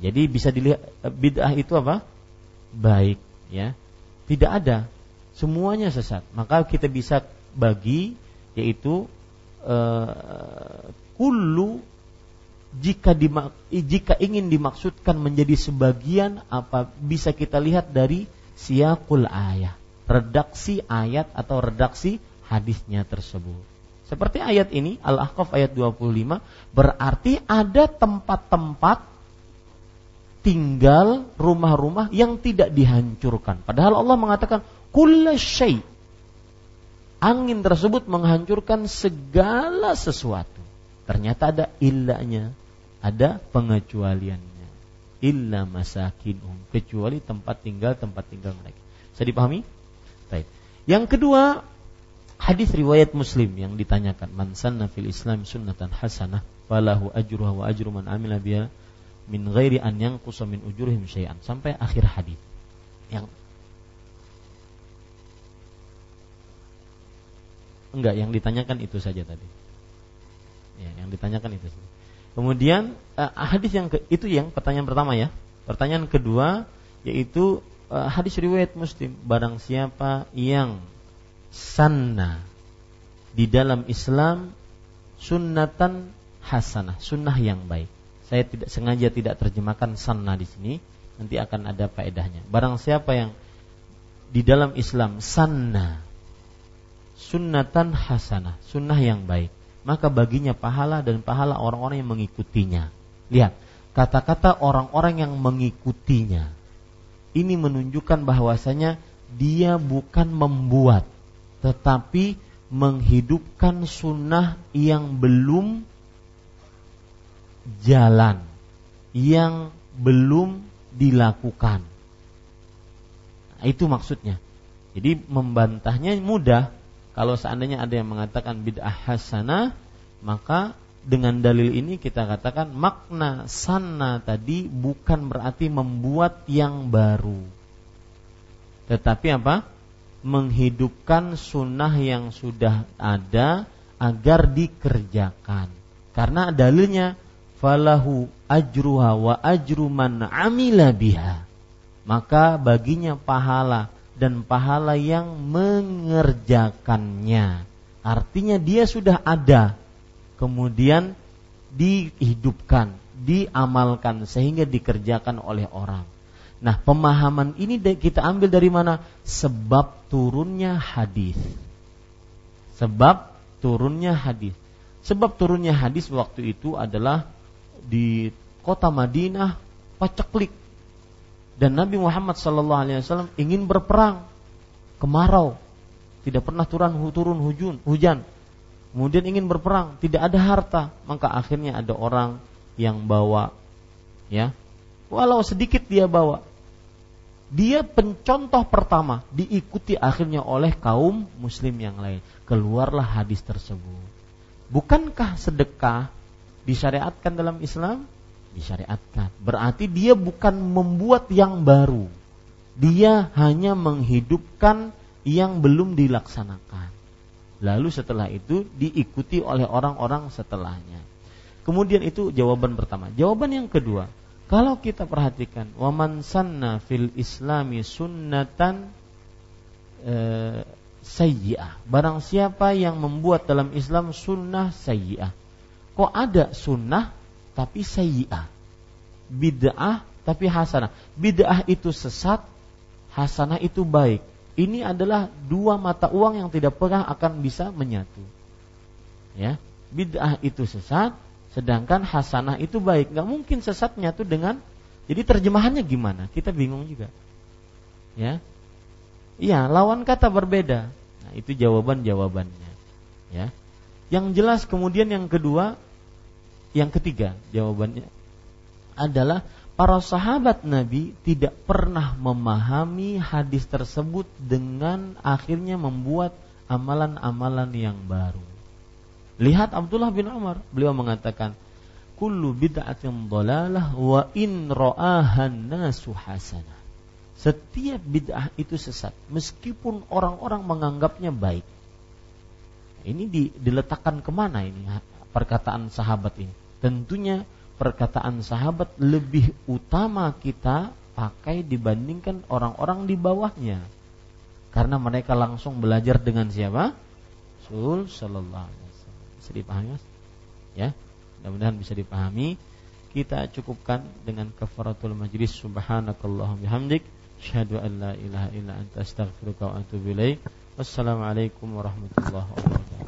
Jadi bisa dilihat bid'ah itu apa? Baik, ya. Tidak ada. Semuanya sesat. Maka kita bisa bagi yaitu uh, kullu jika dimak, jika ingin dimaksudkan menjadi sebagian apa bisa kita lihat dari siakul ayat redaksi ayat atau redaksi hadisnya tersebut seperti ayat ini Al-Ahqaf ayat 25 berarti ada tempat-tempat tinggal rumah-rumah yang tidak dihancurkan padahal Allah mengatakan kulla syai' angin tersebut menghancurkan segala sesuatu. Ternyata ada illanya, ada pengecualiannya. Illa masakinum, kecuali tempat tinggal tempat tinggal mereka. Bisa dipahami? Baik. Yang kedua, hadis riwayat Muslim yang ditanyakan man sanna fil Islam sunnatan hasanah falahu ajruha wa ajru man amila biha min ghairi an yanqusa min ujurihim syai'an. Sampai akhir hadis. Yang enggak yang ditanyakan itu saja tadi. Ya yang ditanyakan itu saja. kemudian uh, hadis yang ke, itu yang pertanyaan pertama ya. Pertanyaan kedua yaitu uh, hadis riwayat Muslim. Barang siapa yang sanna di dalam Islam sunnatan hasanah, sunnah yang baik. Saya tidak sengaja tidak terjemahkan sanna di sini, nanti akan ada faedahnya. Barang siapa yang di dalam Islam sanna sunnatan hasanah, sunnah yang baik, maka baginya pahala dan pahala orang-orang yang mengikutinya. Lihat, kata-kata orang-orang yang mengikutinya ini menunjukkan bahwasanya dia bukan membuat tetapi menghidupkan sunnah yang belum jalan yang belum dilakukan. Nah, itu maksudnya. Jadi membantahnya mudah. Kalau seandainya ada yang mengatakan bid'ah hasanah, maka dengan dalil ini kita katakan makna sana tadi bukan berarti membuat yang baru. Tetapi apa? Menghidupkan sunnah yang sudah ada agar dikerjakan. Karena dalilnya falahu ajruha wa ajru man amila biha. Maka baginya pahala dan pahala yang mengerjakannya. Artinya dia sudah ada kemudian dihidupkan diamalkan sehingga dikerjakan oleh orang. Nah pemahaman ini kita ambil dari mana? Sebab turunnya hadis. Sebab turunnya hadis. Sebab turunnya hadis waktu itu adalah di kota Madinah paceklik. Dan Nabi Muhammad Sallallahu Alaihi Wasallam ingin berperang. Kemarau. Tidak pernah turun turun hujan hujan. Kemudian ingin berperang tidak ada harta. Maka akhirnya ada orang yang bawa ya. Walau sedikit dia bawa. Dia pencontoh pertama diikuti akhirnya oleh kaum muslim yang lain. Keluarlah hadis tersebut. Bukankah sedekah disyariatkan dalam Islam? Disyariatkan. Berarti dia bukan membuat yang baru. Dia hanya menghidupkan yang belum dilaksanakan. Lalu setelah itu diikuti oleh orang-orang setelahnya. Kemudian itu jawaban pertama. Jawaban yang kedua, kalau kita perhatikan waman sanna fil islami sunnatan e, sayyi'ah. Barang siapa yang membuat dalam Islam sunnah sayyi'ah kok ada sunnah tapi sayyi'ah? Bid'ah tapi hasanah. Bid'ah itu sesat hasanah itu baik. Ini adalah dua mata uang yang tidak pernah akan bisa menyatu. Ya bid'ah itu sesat sedangkan hasanah itu baik. Nggak mungkin sesat nyatu dengan jadi terjemahannya gimana? Kita bingung juga. Ya iya lawan kata berbeda. Nah itu jawaban jawabannya ya yang jelas kemudian yang kedua yang ketiga jawabannya adalah para sahabat Nabi tidak pernah memahami hadis tersebut dengan akhirnya membuat amalan-amalan yang baru. Lihat Abdullah bin Umar, beliau mengatakan, "Kullu bid'atin dhalalah wa in ra'ahan nasu hasanah." Setiap bid'ah itu sesat, meskipun orang-orang menganggapnya baik. Ini diletakkan ke mana ini perkataan sahabat ini? tentunya perkataan sahabat lebih utama kita pakai dibandingkan orang-orang di bawahnya. Karena mereka langsung belajar dengan siapa? Rasul sallallahu alaihi wasallam. Bisa dipahami, Mas? Ya. Mudah-mudahan bisa dipahami. Kita cukupkan dengan kafaratul majlis subhanakallahumma bihamdik asyhadu an la ilaha illa anta astaghfiruka wa atubu ilaik. Wassalamualaikum warahmatullahi wabarakatuh.